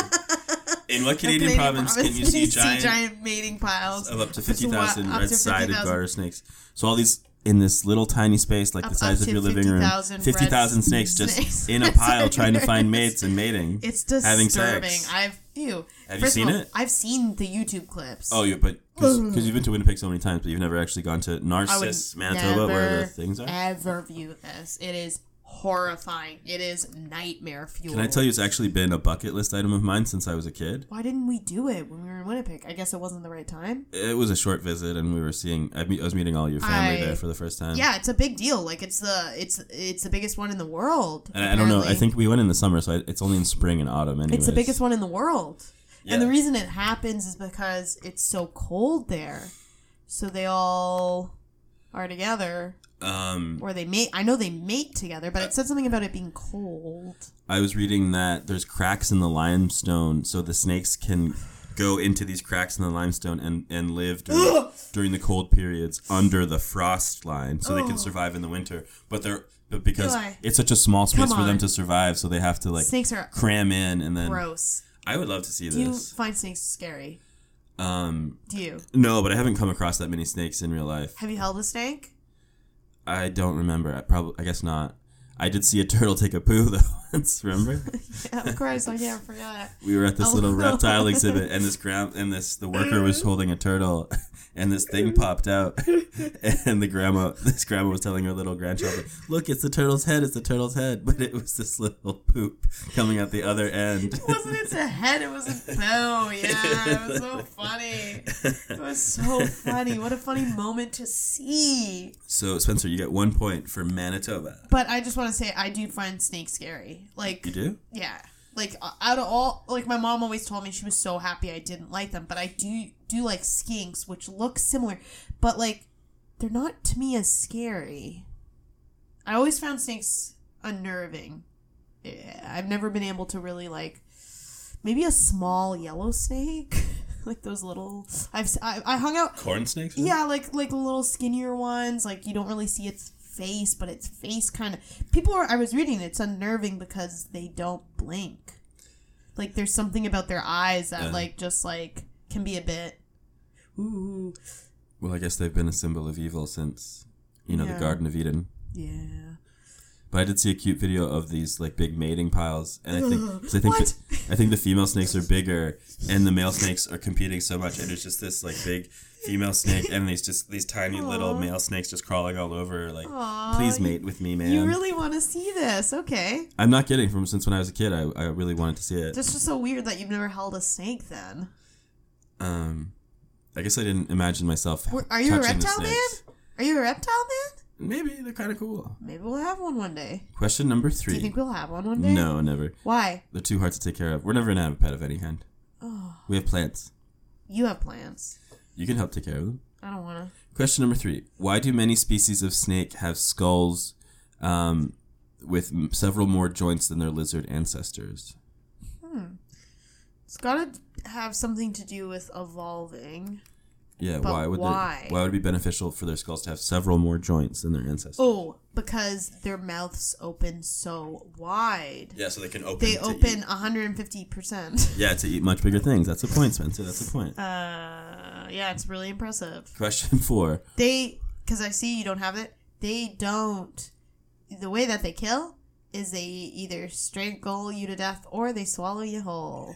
S1: In what Canadian, province, can you see giant,
S2: mating piles
S1: of up to 50,000
S2: what- up to
S1: red-sided
S2: 50,000.
S1: garter snakes? So all these in this little tiny space, like
S2: Up-
S1: the size of your living room,
S2: 50,000
S1: 50,000
S2: red
S1: snakes just in a pile trying to find mates and mating.
S2: It's
S1: having
S2: disturbing.
S1: sex.
S2: I've ew.
S1: Have you
S2: First of
S1: seen
S2: all,
S1: it?
S2: I've seen the YouTube clips.
S1: Oh, you but because you've been to Winnipeg so many times, but you've never actually gone to Narcissus, Manitoba, where the things are.
S2: Ever view this? It is horrifying. It is nightmare fuel.
S1: Can I tell you, it's actually been a bucket list item of mine since I was a kid.
S2: Why didn't we do it when we were in Winnipeg? I guess it wasn't the right time.
S1: It was a short visit, and we were seeing. I, meet, I was meeting all your family
S2: I-
S1: there for the first time.
S2: Yeah, it's a big deal. Like it's the it's it's the biggest one in the world.
S1: And I, I don't know. I think we went in the summer, so it's only in spring and autumn. Anyways.
S2: It's the biggest one in the world.
S1: Yeah.
S2: And the reason it happens is because it's so cold there. So they all are together
S1: Um,
S2: or they mate I know they mate together, but it said something about it being cold.
S1: I was reading that there's cracks in the limestone, so the snakes can go into these cracks in the limestone and, and live during, during the cold periods under the frost line, so they can survive in the winter. But they're but because
S2: Eli.
S1: it's such a small space for them to survive, so they have to like
S2: Snakes are
S1: cram in and then.
S2: gross.
S1: I would love to see this.
S2: Do you find snakes scary?
S1: Um,
S2: Do you?
S1: no, but I haven't come across that many snakes in real life.
S2: Have you held a snake?
S1: I don't remember. I probably I guess not. I did see a turtle take a poo though once. Remember?
S2: Yeah, of course, I can't forget.
S1: we were at this
S2: Oh.
S1: little reptile exhibit and this ground and this the worker was mm. holding a turtle and this thing popped out and the grandma this grandma was telling her little grandchild look it's the turtle's head it's the turtle's head but it was this little poop coming out the other end
S2: It wasn't its a head, it was a bow. Yeah, it was so funny. It was so funny. What a funny moment to see.
S1: so spencer you get one point for manitoba
S2: But I just want to say, I do find snakes scary. Like,
S1: you do
S2: yeah, like out of all, like my mom always told me she was so happy I didn't like them. But I do do like skinks, which look similar, but like they're not to me as scary. I always found snakes unnerving. Eh, I've never been able to really like maybe a small yellow snake, like those little. I've I, I hung out
S1: corn snakes
S2: yeah, like like little skinnier ones. Like you don't really see its face, but its face kind of. People are. I was reading it's unnerving because they don't blink. Like there's something about their eyes that
S1: Yeah.
S2: like just like can be a bit. Ooh,
S1: well i guess they've been a symbol of evil since you know
S2: Yeah.
S1: the garden of eden
S2: yeah.
S1: But I did see a cute video of these like big mating piles, and I think 'cause I think the, I think the female snakes are bigger, and the male snakes are competing so much, and it's just this like big female snake, and these just these tiny little male snakes just crawling all over, like
S2: Aw,
S1: please mate with me, man.
S2: You really want to see this? Okay.
S1: I'm not kidding. From since when I was a kid, I, I really wanted to see it.
S2: That's just so weird that you've never held a snake then.
S1: Um, I guess I didn't imagine myself.
S2: Were- Are you a reptile man? Are you a reptile man?
S1: Maybe they're kind of cool.
S2: Maybe we'll have one one day.
S1: Question number three.
S2: Do you think we'll have one one day?
S1: no, never.
S2: Why?
S1: They're too hard to take care of. We're never gonna have a pet of any kind.
S2: Oh,
S1: We have plants.
S2: you have plants.
S1: You can help take care of them.
S2: I don't want to.
S1: Question number three. Why do many species of snake have skulls um, with m- several more joints than their lizard ancestors? Hmm.
S2: It's got to have something to do with evolving.
S1: Yeah,
S2: But
S1: why would
S2: why?
S1: They, why would it be beneficial for their skulls to have several more joints than their ancestors?
S2: Oh, because their mouths open so wide.
S1: Yeah, so they can open.
S2: They open 150%.
S1: Yeah, to eat much bigger things. That's a point, Spencer. That's a point.
S2: Uh, yeah, it's really impressive.
S1: Question four.
S2: They, because I see you don't have it, they don't. The way that they kill is they either strangle you to death or they swallow you whole.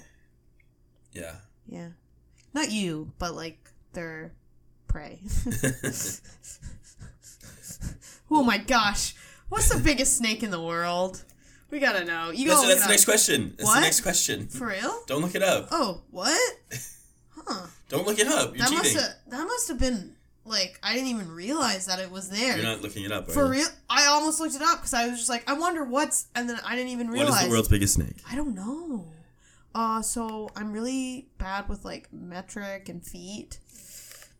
S1: Yeah.
S2: Yeah. Not you, but like their prey. oh my gosh. What's the biggest snake in the world? We gotta know. You
S1: That's,
S2: go
S1: that's the next question. That's
S2: What?
S1: the next question.
S2: For real?
S1: Don't look it up.
S2: Oh, what? Huh.
S1: Don't look it up. You're
S2: That must
S1: cheating.
S2: have that must have been like I didn't even realize that it was there.
S1: You're not looking it up. Are
S2: For
S1: you?
S2: real? I almost looked it up because I was just like, I wonder what's, and then I didn't even
S1: What
S2: realize.
S1: is the world's biggest snake?
S2: I don't know. Uh, so I'm really bad with like metric and feet,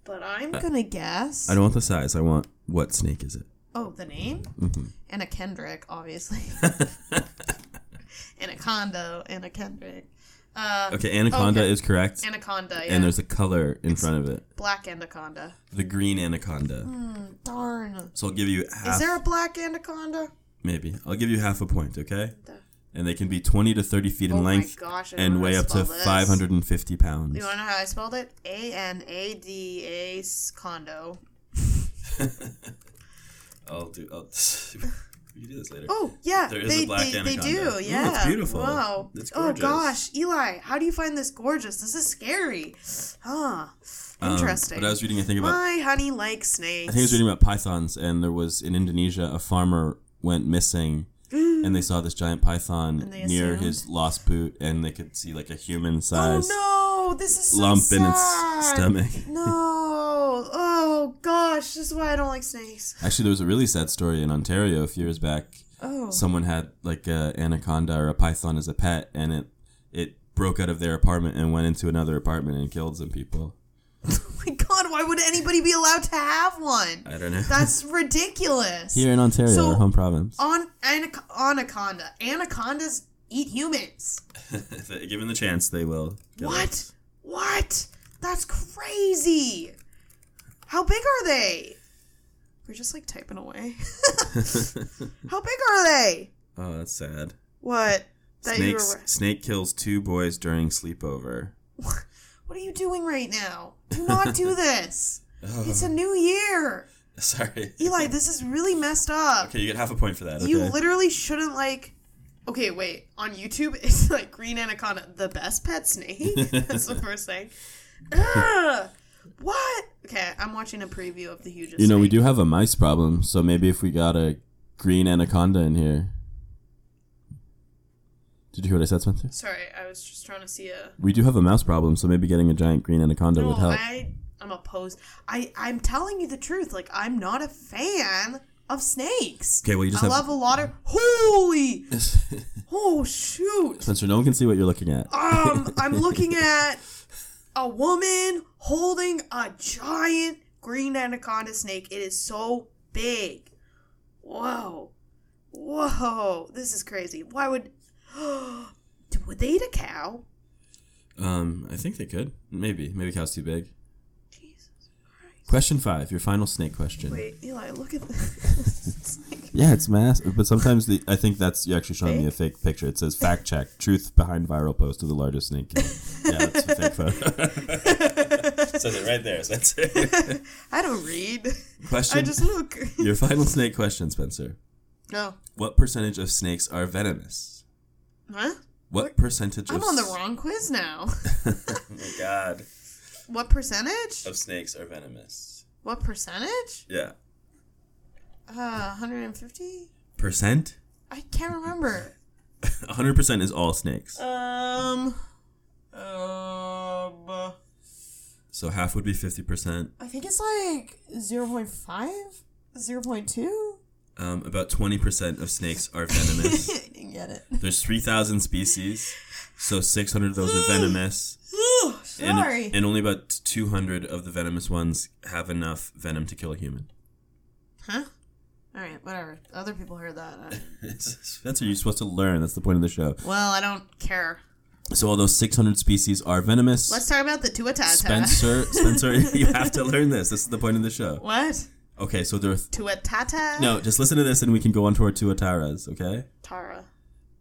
S2: but I'm gonna guess.
S1: I don't want the size. I want what snake is it?
S2: Oh, the name?
S1: Mm-hmm.
S2: Anna Kendrick, obviously. Anaconda, Anna Kendrick. Uh,
S1: Okay, anaconda
S2: Okay.
S1: is correct,
S2: anaconda, yeah.
S1: and there's a color in front of it.
S2: black anaconda.
S1: The green anaconda.
S2: Darn.
S1: So I'll give you half.
S2: Is there a black anaconda?
S1: maybe I'll give you half a point. Okay.
S2: The-
S1: And they can be 20 to 30 feet in
S2: Oh
S1: length
S2: gosh!
S1: And weigh up to
S2: this.
S1: 550 pounds.
S2: You want to know how I spelled it? A N A D A condo.
S1: I'll do. I'll, we do this later.
S2: Oh yeah,
S1: There is
S2: they,
S1: a black
S2: they, they
S1: anaconda.
S2: do.
S1: Ooh,
S2: Yeah,
S1: it's beautiful.
S2: Wow.
S1: It's
S2: oh gosh, Eli, how do you find this gorgeous? This is scary. Huh.
S1: Um,
S2: Interesting.
S1: but I was reading a thing about.
S2: My honey likes snakes.
S1: I think I was reading about pythons, and there was in Indonesia a farmer went missing, and they saw this giant python near
S2: assumed?
S1: his lost boot, and they could see like a human
S2: Oh
S1: size
S2: no! This is so
S1: lump in its
S2: sad.
S1: stomach.
S2: No. Oh gosh, this is why I don't like snakes.
S1: Actually, there was a really sad story in Ontario a few years back.
S2: Oh.
S1: Someone had like a anaconda or a python as a pet, and it it broke out of their apartment and went into another apartment and killed some people.
S2: Oh my god, why would anybody be allowed to have one?
S1: I don't know.
S2: That's ridiculous.
S1: Here in Ontario,
S2: So-
S1: our home province.
S2: On anac- anaconda. Anacondas eat humans.
S1: Given the chance, they will.
S2: What?
S1: us.
S2: What? That's crazy. How big are they? We're just like typing away. How big are they?
S1: Oh, that's sad.
S2: What? That you
S1: Snakes,
S2: were-
S1: snake kills two boys during sleepover.
S2: What are you doing right now? Do not do this.
S1: Oh,
S2: It's a new year.
S1: sorry.
S2: Eli, this is really messed up.
S1: Okay, you get half a point for that. Okay.
S2: You literally shouldn't like. Okay, wait. On YouTube, it's like green anaconda, the best pet snake. That's the first thing. Ugh, what? Okay, I'm watching a preview of the hugest.
S1: you know, we do have a mice problem, so maybe if we got a green anaconda in here. Did you hear what I said, Spencer?
S2: Sorry, I was just trying to see a.
S1: We do have a mouse problem, so maybe getting a giant green anaconda
S2: No,
S1: would help.
S2: I I'm opposed. I I'm telling you the truth. Like I'm not a fan of snakes.
S1: Okay, well, you just
S2: I
S1: have-
S2: love a lot of holy. Oh shoot.
S1: Spencer, no one can see what you're looking at.
S2: Um, I'm looking at a woman holding a giant green anaconda snake. It is so big. Whoa. Whoa. This is crazy. Why would would they eat a cow?
S1: Um, I think they could. Maybe. Maybe cow's too big.
S2: Jesus Christ.
S1: Question five, your final snake question.
S2: Wait, Eli, look at this. snake.
S1: Yeah, it's massive, but sometimes the I think that's you're actually showing me a fake picture. It says fact check: truth behind viral post of the largest snake. killer." yeah, that's a fake photo. says it right there, Spencer.
S2: I don't read.
S1: Question.
S2: I just look.
S1: Your final snake question, Spencer.
S2: No.
S1: What percentage of snakes are venomous?
S2: Huh?
S1: What percentage
S2: I'm
S1: of
S2: on the wrong quiz now.
S1: oh my god.
S2: what percentage?
S1: Of snakes are venomous.
S2: What percentage?
S1: Yeah.
S2: Uh, 150?
S1: Percent?
S2: I can't remember.
S1: 100% is all snakes.
S2: Um. Um.
S1: So half would be 50%.
S2: I think it's like 0.5? 0.2?
S1: Um, about 20% of snakes are venomous.
S2: Didn't get it.
S1: There's 3,000 species, so 600 of those are venomous. And,
S2: Sorry.
S1: and only about 200 of the venomous ones have enough venom to kill a human.
S2: huh? Alright, whatever. Other people heard that.
S1: Spencer, you're supposed to learn. That's the point of the show.
S2: Well, I don't care.
S1: So all those 600 species are venomous.
S2: Let's talk about the Tuatata.
S1: Spencer, Spencer, you have to learn this. This is the point of the show.
S2: What?
S1: Okay, so there are. Th-
S2: Tuatata?
S1: no, just listen to this and we can go on to our tuataras, okay?
S2: Tara.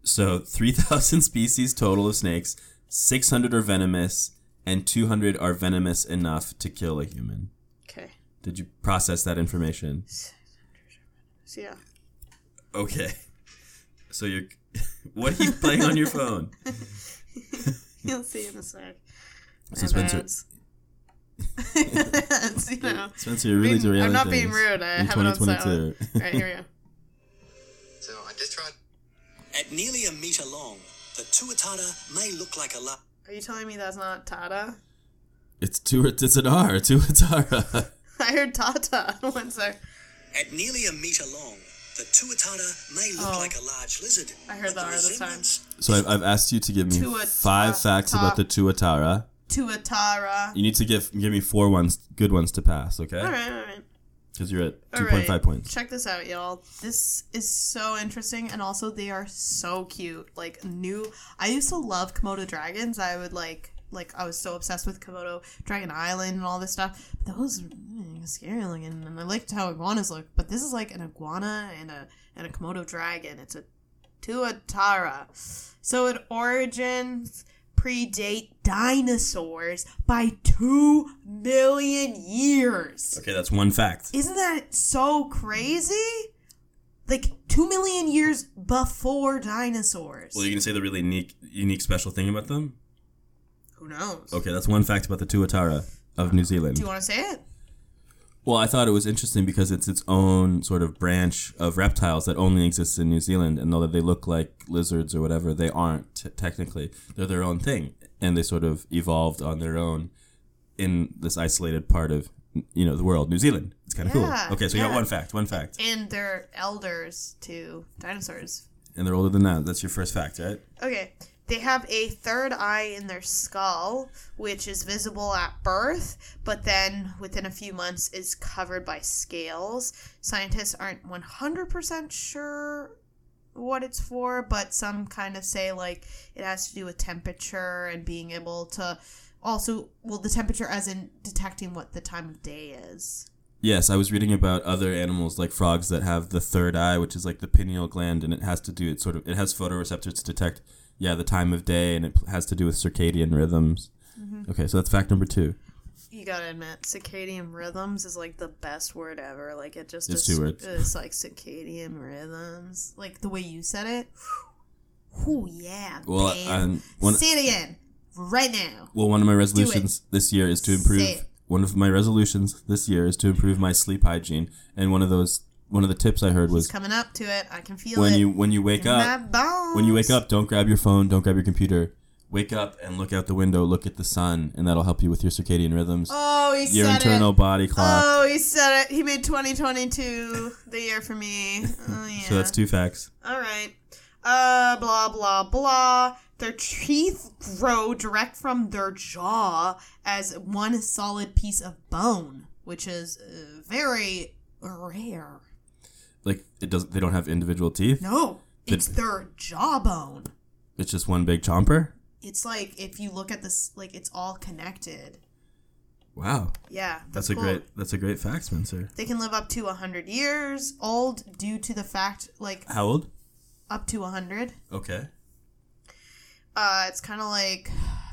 S1: So 3,000 species total of snakes, 600 are venomous, and 200 are venomous enough to kill a human.
S2: Okay.
S1: Did you process that information?
S2: So, yeah.
S1: Okay. So you're. What are you playing on your phone?
S2: You'll see in a sec.
S1: So Spencer,
S2: Ads. Ads, you know.
S1: Spencer, you're really
S2: Being-
S1: derailing
S2: I'm not
S1: things
S2: being rude. I
S1: in
S2: have it on silent.
S1: 2022.
S2: All right, here we go.
S3: So I just tried.
S4: At nearly a metre long, the tuatara may look like a large.
S2: Are you telling me that's not Tata?
S1: It's two. It's an R. Tuatara.
S2: I heard Tata. One sec.
S4: At nearly a metre long, the tuatara may look
S2: Oh.
S4: like a large lizard.
S2: I heard
S4: but
S2: the R this time.
S1: So I've, I've asked you to give me
S2: Tuata-
S1: five facts about the tuatara.
S2: Tuatara.
S1: You need to give give me four ones, good ones to pass, okay?
S2: All right, all right.
S1: Because you're at two point five
S2: right.
S1: points.
S2: Check this out, y'all. This is so interesting, and also they are so cute. Like new, I used to love Komodo dragons. I would like, like I was so obsessed with Komodo Dragon Island and all this stuff. But those were mm, scary looking, and I liked how iguanas look. But this is like an iguana and a and a Komodo dragon. It's a Tuatara. So it origins predate dinosaurs by two million years.
S1: Okay, that's one fact.
S2: Isn't that so crazy? Like two million years before dinosaurs.
S1: Well, you can say the really unique, unique special thing about them.
S2: Who knows?
S1: Okay, that's one fact about the tuatara of New Zealand.
S2: Do you want to say it?
S1: Well, I thought it was interesting because it's its own sort of branch of reptiles that only exists in New Zealand, and though they look like lizards or whatever, they aren't t- technically. They're their own thing, and they sort of evolved on their own in this isolated part of you know the world, New Zealand. It's kind of
S2: Yeah,
S1: cool. Okay, so you got one fact, one fact,
S2: And they're elders to dinosaurs.
S1: and they're older than that. That's your first fact, right?
S2: Okay. They have a third eye in their skull, which is visible at birth, but then within a few months is covered by scales. Scientists aren't 100% sure what it's for, but some kind of say like it has to do with temperature and being able to also, well, the temperature as in detecting what the time of day is.
S1: Yes, I was reading about other animals like frogs that have the third eye, which is like the pineal gland, and it has to do it sort of it has photoreceptors to detect yeah the time of day, and it has to do with circadian rhythms.
S2: Mm-hmm.
S1: Okay, so that's fact number two.
S2: You gotta admit, circadian rhythms is like the best word ever. Like it just
S1: It's
S2: is,
S1: two words.
S2: It's like circadian rhythms, like the way you said it. Oh yeah,
S1: Well,
S2: babe.
S1: um, one
S2: say it again, right now.
S1: well one of my resolutions this year is to improve. One of my resolutions this year is to improve my sleep hygiene, and one of those one of the tips I heard was
S2: Coming up to it, I can feel
S1: when
S2: it.
S1: you when you wake up when you wake up, don't grab your phone, don't grab your computer. Wake up and look out the window, look at the sun, and that'll help you with your circadian rhythms.
S2: Oh, he
S1: your
S2: said
S1: internal
S2: it.
S1: body clock.
S2: Oh, he said it. He made 2022 the year for me. Oh yeah.
S1: So that's two facts.
S2: All right. Uh, blah blah blah. Their teeth grow direct from their jaw as one solid piece of bone, which is uh, very rare.
S1: Like it doesn't. They don't have individual teeth.
S2: No, it's their jawbone.
S1: It's just one big chomper.
S2: It's like if you look at this, like it's all connected.
S1: Wow,
S2: Yeah,
S1: that's,
S2: that's,
S1: a great. That's a great fact, Spencer.
S2: They can live up to hundred years old due to the fact, like
S1: How old?
S2: up to hundred.
S1: Okay.
S2: Uh, it's kind of like,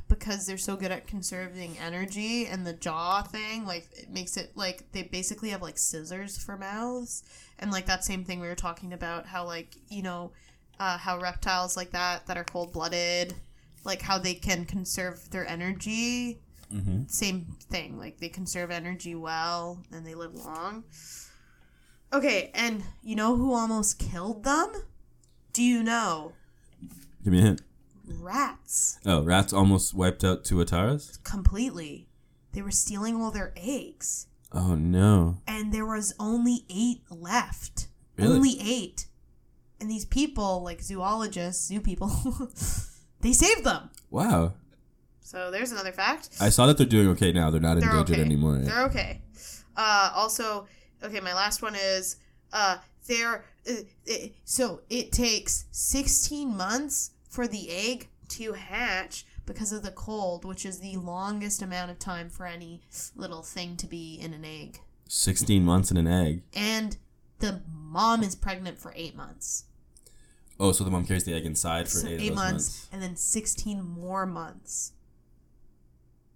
S2: because they're so good at conserving energy and the jaw thing, like it makes it like they basically have like scissors for mouths. And like that same thing we were talking about, how like, you know, uh, how reptiles like that that are cold blooded, like how they can conserve their energy.
S1: Mm-hmm.
S2: Same thing, like they conserve energy well and they live long. Okay, and you know who almost killed them? Do you know?
S1: Give me a hint.
S2: Rats.
S1: Oh, rats almost wiped out tuataras.
S2: completely. They were stealing all their eggs,
S1: Oh no.
S2: and there was only eight left.
S1: Really?
S2: Only eight. And these people, like zoologists, zoo people, they saved them.
S1: Wow.
S2: So there's another fact.
S1: I saw that they're doing okay now. They're not
S2: They're
S1: endangered
S2: okay.
S1: anymore.
S2: They're okay. Uh, also, okay, my last one is uh, they're uh, uh, so it takes 16 months for the egg to hatch because of the cold, which is the longest amount of time for any little thing to be in an egg.
S1: 16 months in an egg.
S2: And the mom is pregnant for eight months.
S1: Oh, so the mom carries the egg inside for
S2: So
S1: eight,
S2: eight months,
S1: months.
S2: and then 16 more months.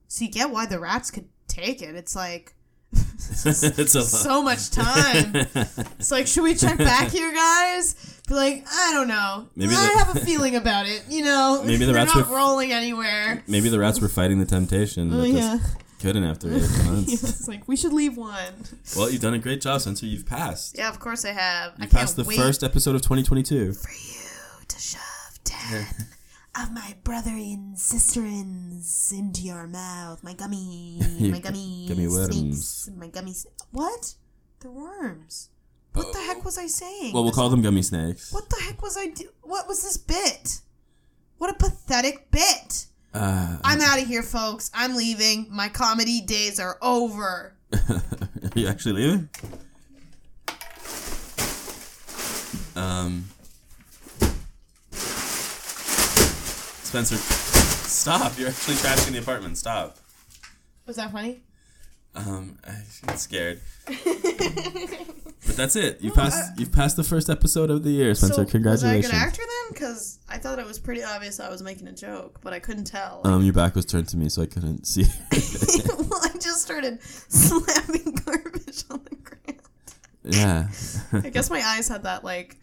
S2: So you get why the rats could take it. It's like
S1: it's
S2: so much time. It's like, should we check back here, guys? Be like, I don't know.
S1: Maybe
S2: I
S1: the-
S2: have a feeling about it. You know,
S1: Maybe the rats
S2: not
S1: were-
S2: rolling anywhere.
S1: Maybe the rats were fighting the temptation,
S2: Oh
S1: just
S2: yeah.
S1: couldn't after eight months.
S2: it's like we should leave one.
S1: Well, you've done a great job, Spencer. You've passed.
S2: Yeah, of course I have. I
S1: You
S2: can't
S1: passed the
S2: wait
S1: first episode of 2022.
S2: for you to shove ten of my brother and sisterins into your mouth. My gummy, my gummy,
S1: Gummy worms.
S2: snakes, my gummy. What? They're worms. What the heck was I saying?
S1: Well, we'll call them gummy snakes.
S2: What the heck was I do? What was this bit? What a pathetic bit.
S1: Uh,
S2: I'm out of here, folks. I'm leaving. My comedy days are over.
S1: are you actually leaving? Um, Spencer, stop! You're actually trashing the apartment. Stop.
S2: Was that funny?
S1: Um, I get scared. but that's it. You passed. You've passed the first episode of the year, Spencer. Congratulations.
S2: Was I a good actor then? Because I thought it was pretty obvious I was making a joke, but I couldn't tell.
S1: Um, your back was turned to me, so I couldn't see.
S2: well, I just started slamming garbage on the ground.
S1: yeah.
S2: I guess my eyes had that like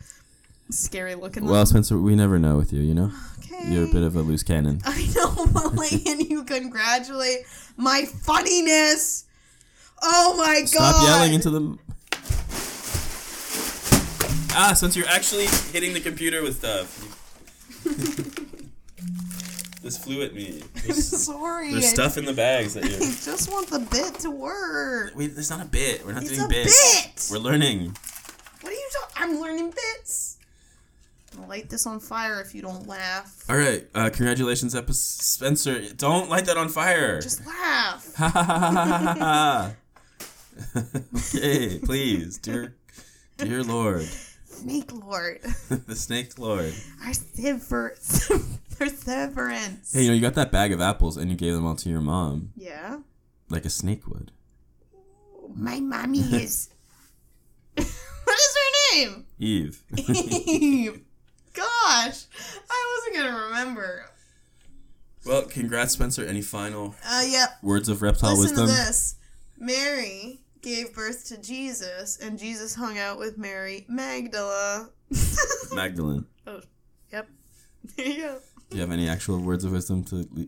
S2: scary look in them.
S1: well, Spencer, we never know with you. You know,
S2: okay.
S1: you're a bit of a loose cannon.
S2: I know, but like, and you congratulate my funniness. Oh my god!
S1: Stop yelling into the. Ah, since you're actually hitting the computer with stuff. this flew at me. There's,
S2: Sorry,
S1: there's
S2: I
S1: stuff in the bags that
S2: I
S1: you're.
S2: just want the bit to work.
S1: Wait, there's not a bit. We're not
S2: It's
S1: doing
S2: a
S1: bits.
S2: bit.
S1: We're learning.
S2: What are you talking? I'm learning bits. I'll light this on fire if you don't laugh.
S1: All right. Uh, congratulations, epi- Spencer. Don't light that on fire.
S2: Just laugh.
S1: okay, please, dear, dear Lord,
S2: Snake Lord.
S1: the Snake Lord.
S2: Our sever- perseverance.
S1: Hey, you know, you got that bag of apples and you gave them all to your mom,
S2: Yeah.
S1: like a snake would.
S2: My mommy is. what is her name?
S1: Eve.
S2: Eve. Gosh, I wasn't gonna remember.
S1: well, congrats, Spencer. Any final
S2: Uh, yep.
S1: words of reptile
S2: Listen
S1: wisdom?
S2: to this. Mary gave birth to Jesus, and Jesus hung out with Mary Magdala.
S1: Magdalene.
S2: oh, yep. There you go.
S1: Do you have any actual words of wisdom to? Le-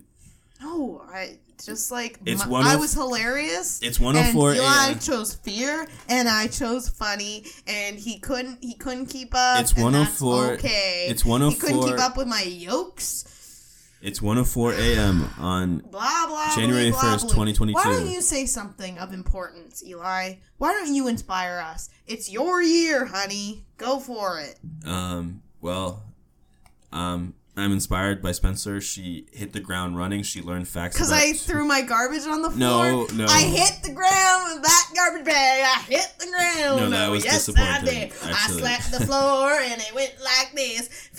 S2: No, I just like
S1: It's
S2: my-
S1: one
S2: I was hilarious.
S1: It's 104
S2: And Eli
S1: a.m.
S2: chose fear, and I chose funny, and he couldn't. He couldn't keep up.
S1: It's
S2: and that's
S1: 104
S2: Okay.
S1: it's one hundred four.
S2: He couldn't keep up with my yokes.
S1: It's 104 a.m. on.
S2: Blah blah.
S1: January
S2: blah, blah,
S1: 1st,
S2: blah.
S1: 2022.
S2: Why don't you say something of importance, Eli? Why don't you inspire us? It's your year, honey. Go for it.
S1: Um. Well. Um. I'm inspired by Spencer. She hit the ground running. She learned facts.
S2: Because I threw my garbage on the floor.
S1: no. no.
S2: I hit the ground with that garbage bag. I hit the ground.
S1: No, that was
S2: yes, I
S1: disappointing,
S2: did. I slapped the floor and it went like this.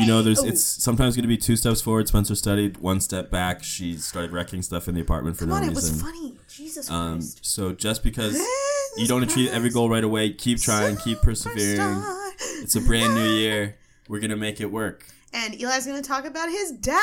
S1: You know, there's
S2: Ooh.
S1: it's sometimes going to be two steps forward. Spencer studied one step back. She started wrecking stuff in the apartment for
S2: Come
S1: no
S2: on, it was funny. Jesus
S1: Um,
S2: Christ.
S1: so just because you don't achieve every goal right away, keep trying, keep persevering.
S2: Superstar.
S1: It's a brand new year. We're gonna make it work.
S2: And Eli's going to talk about his daddy.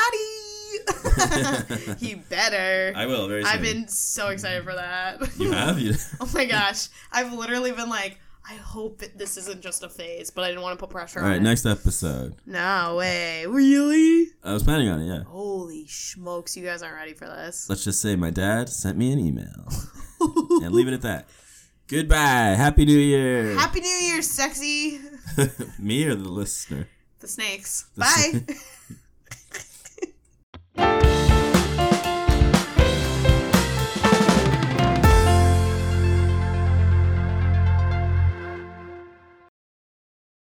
S2: he better.
S1: I will very soon.
S2: I've been so excited for that.
S1: You have you.
S2: oh my gosh. I've literally been like, I hope it, this isn't just a phase, but I didn't want to put pressure
S1: All
S2: on
S1: right,
S2: it.
S1: next episode.
S2: No way. Really?
S1: I was planning on it. Yeah.
S2: Holy smokes, you guys aren't ready for this.
S1: Let's just say my dad sent me an email, and leave it at that. Goodbye. Happy New Year.
S2: Happy New Year, sexy.
S1: me or the listener?
S2: The snakes. Bye.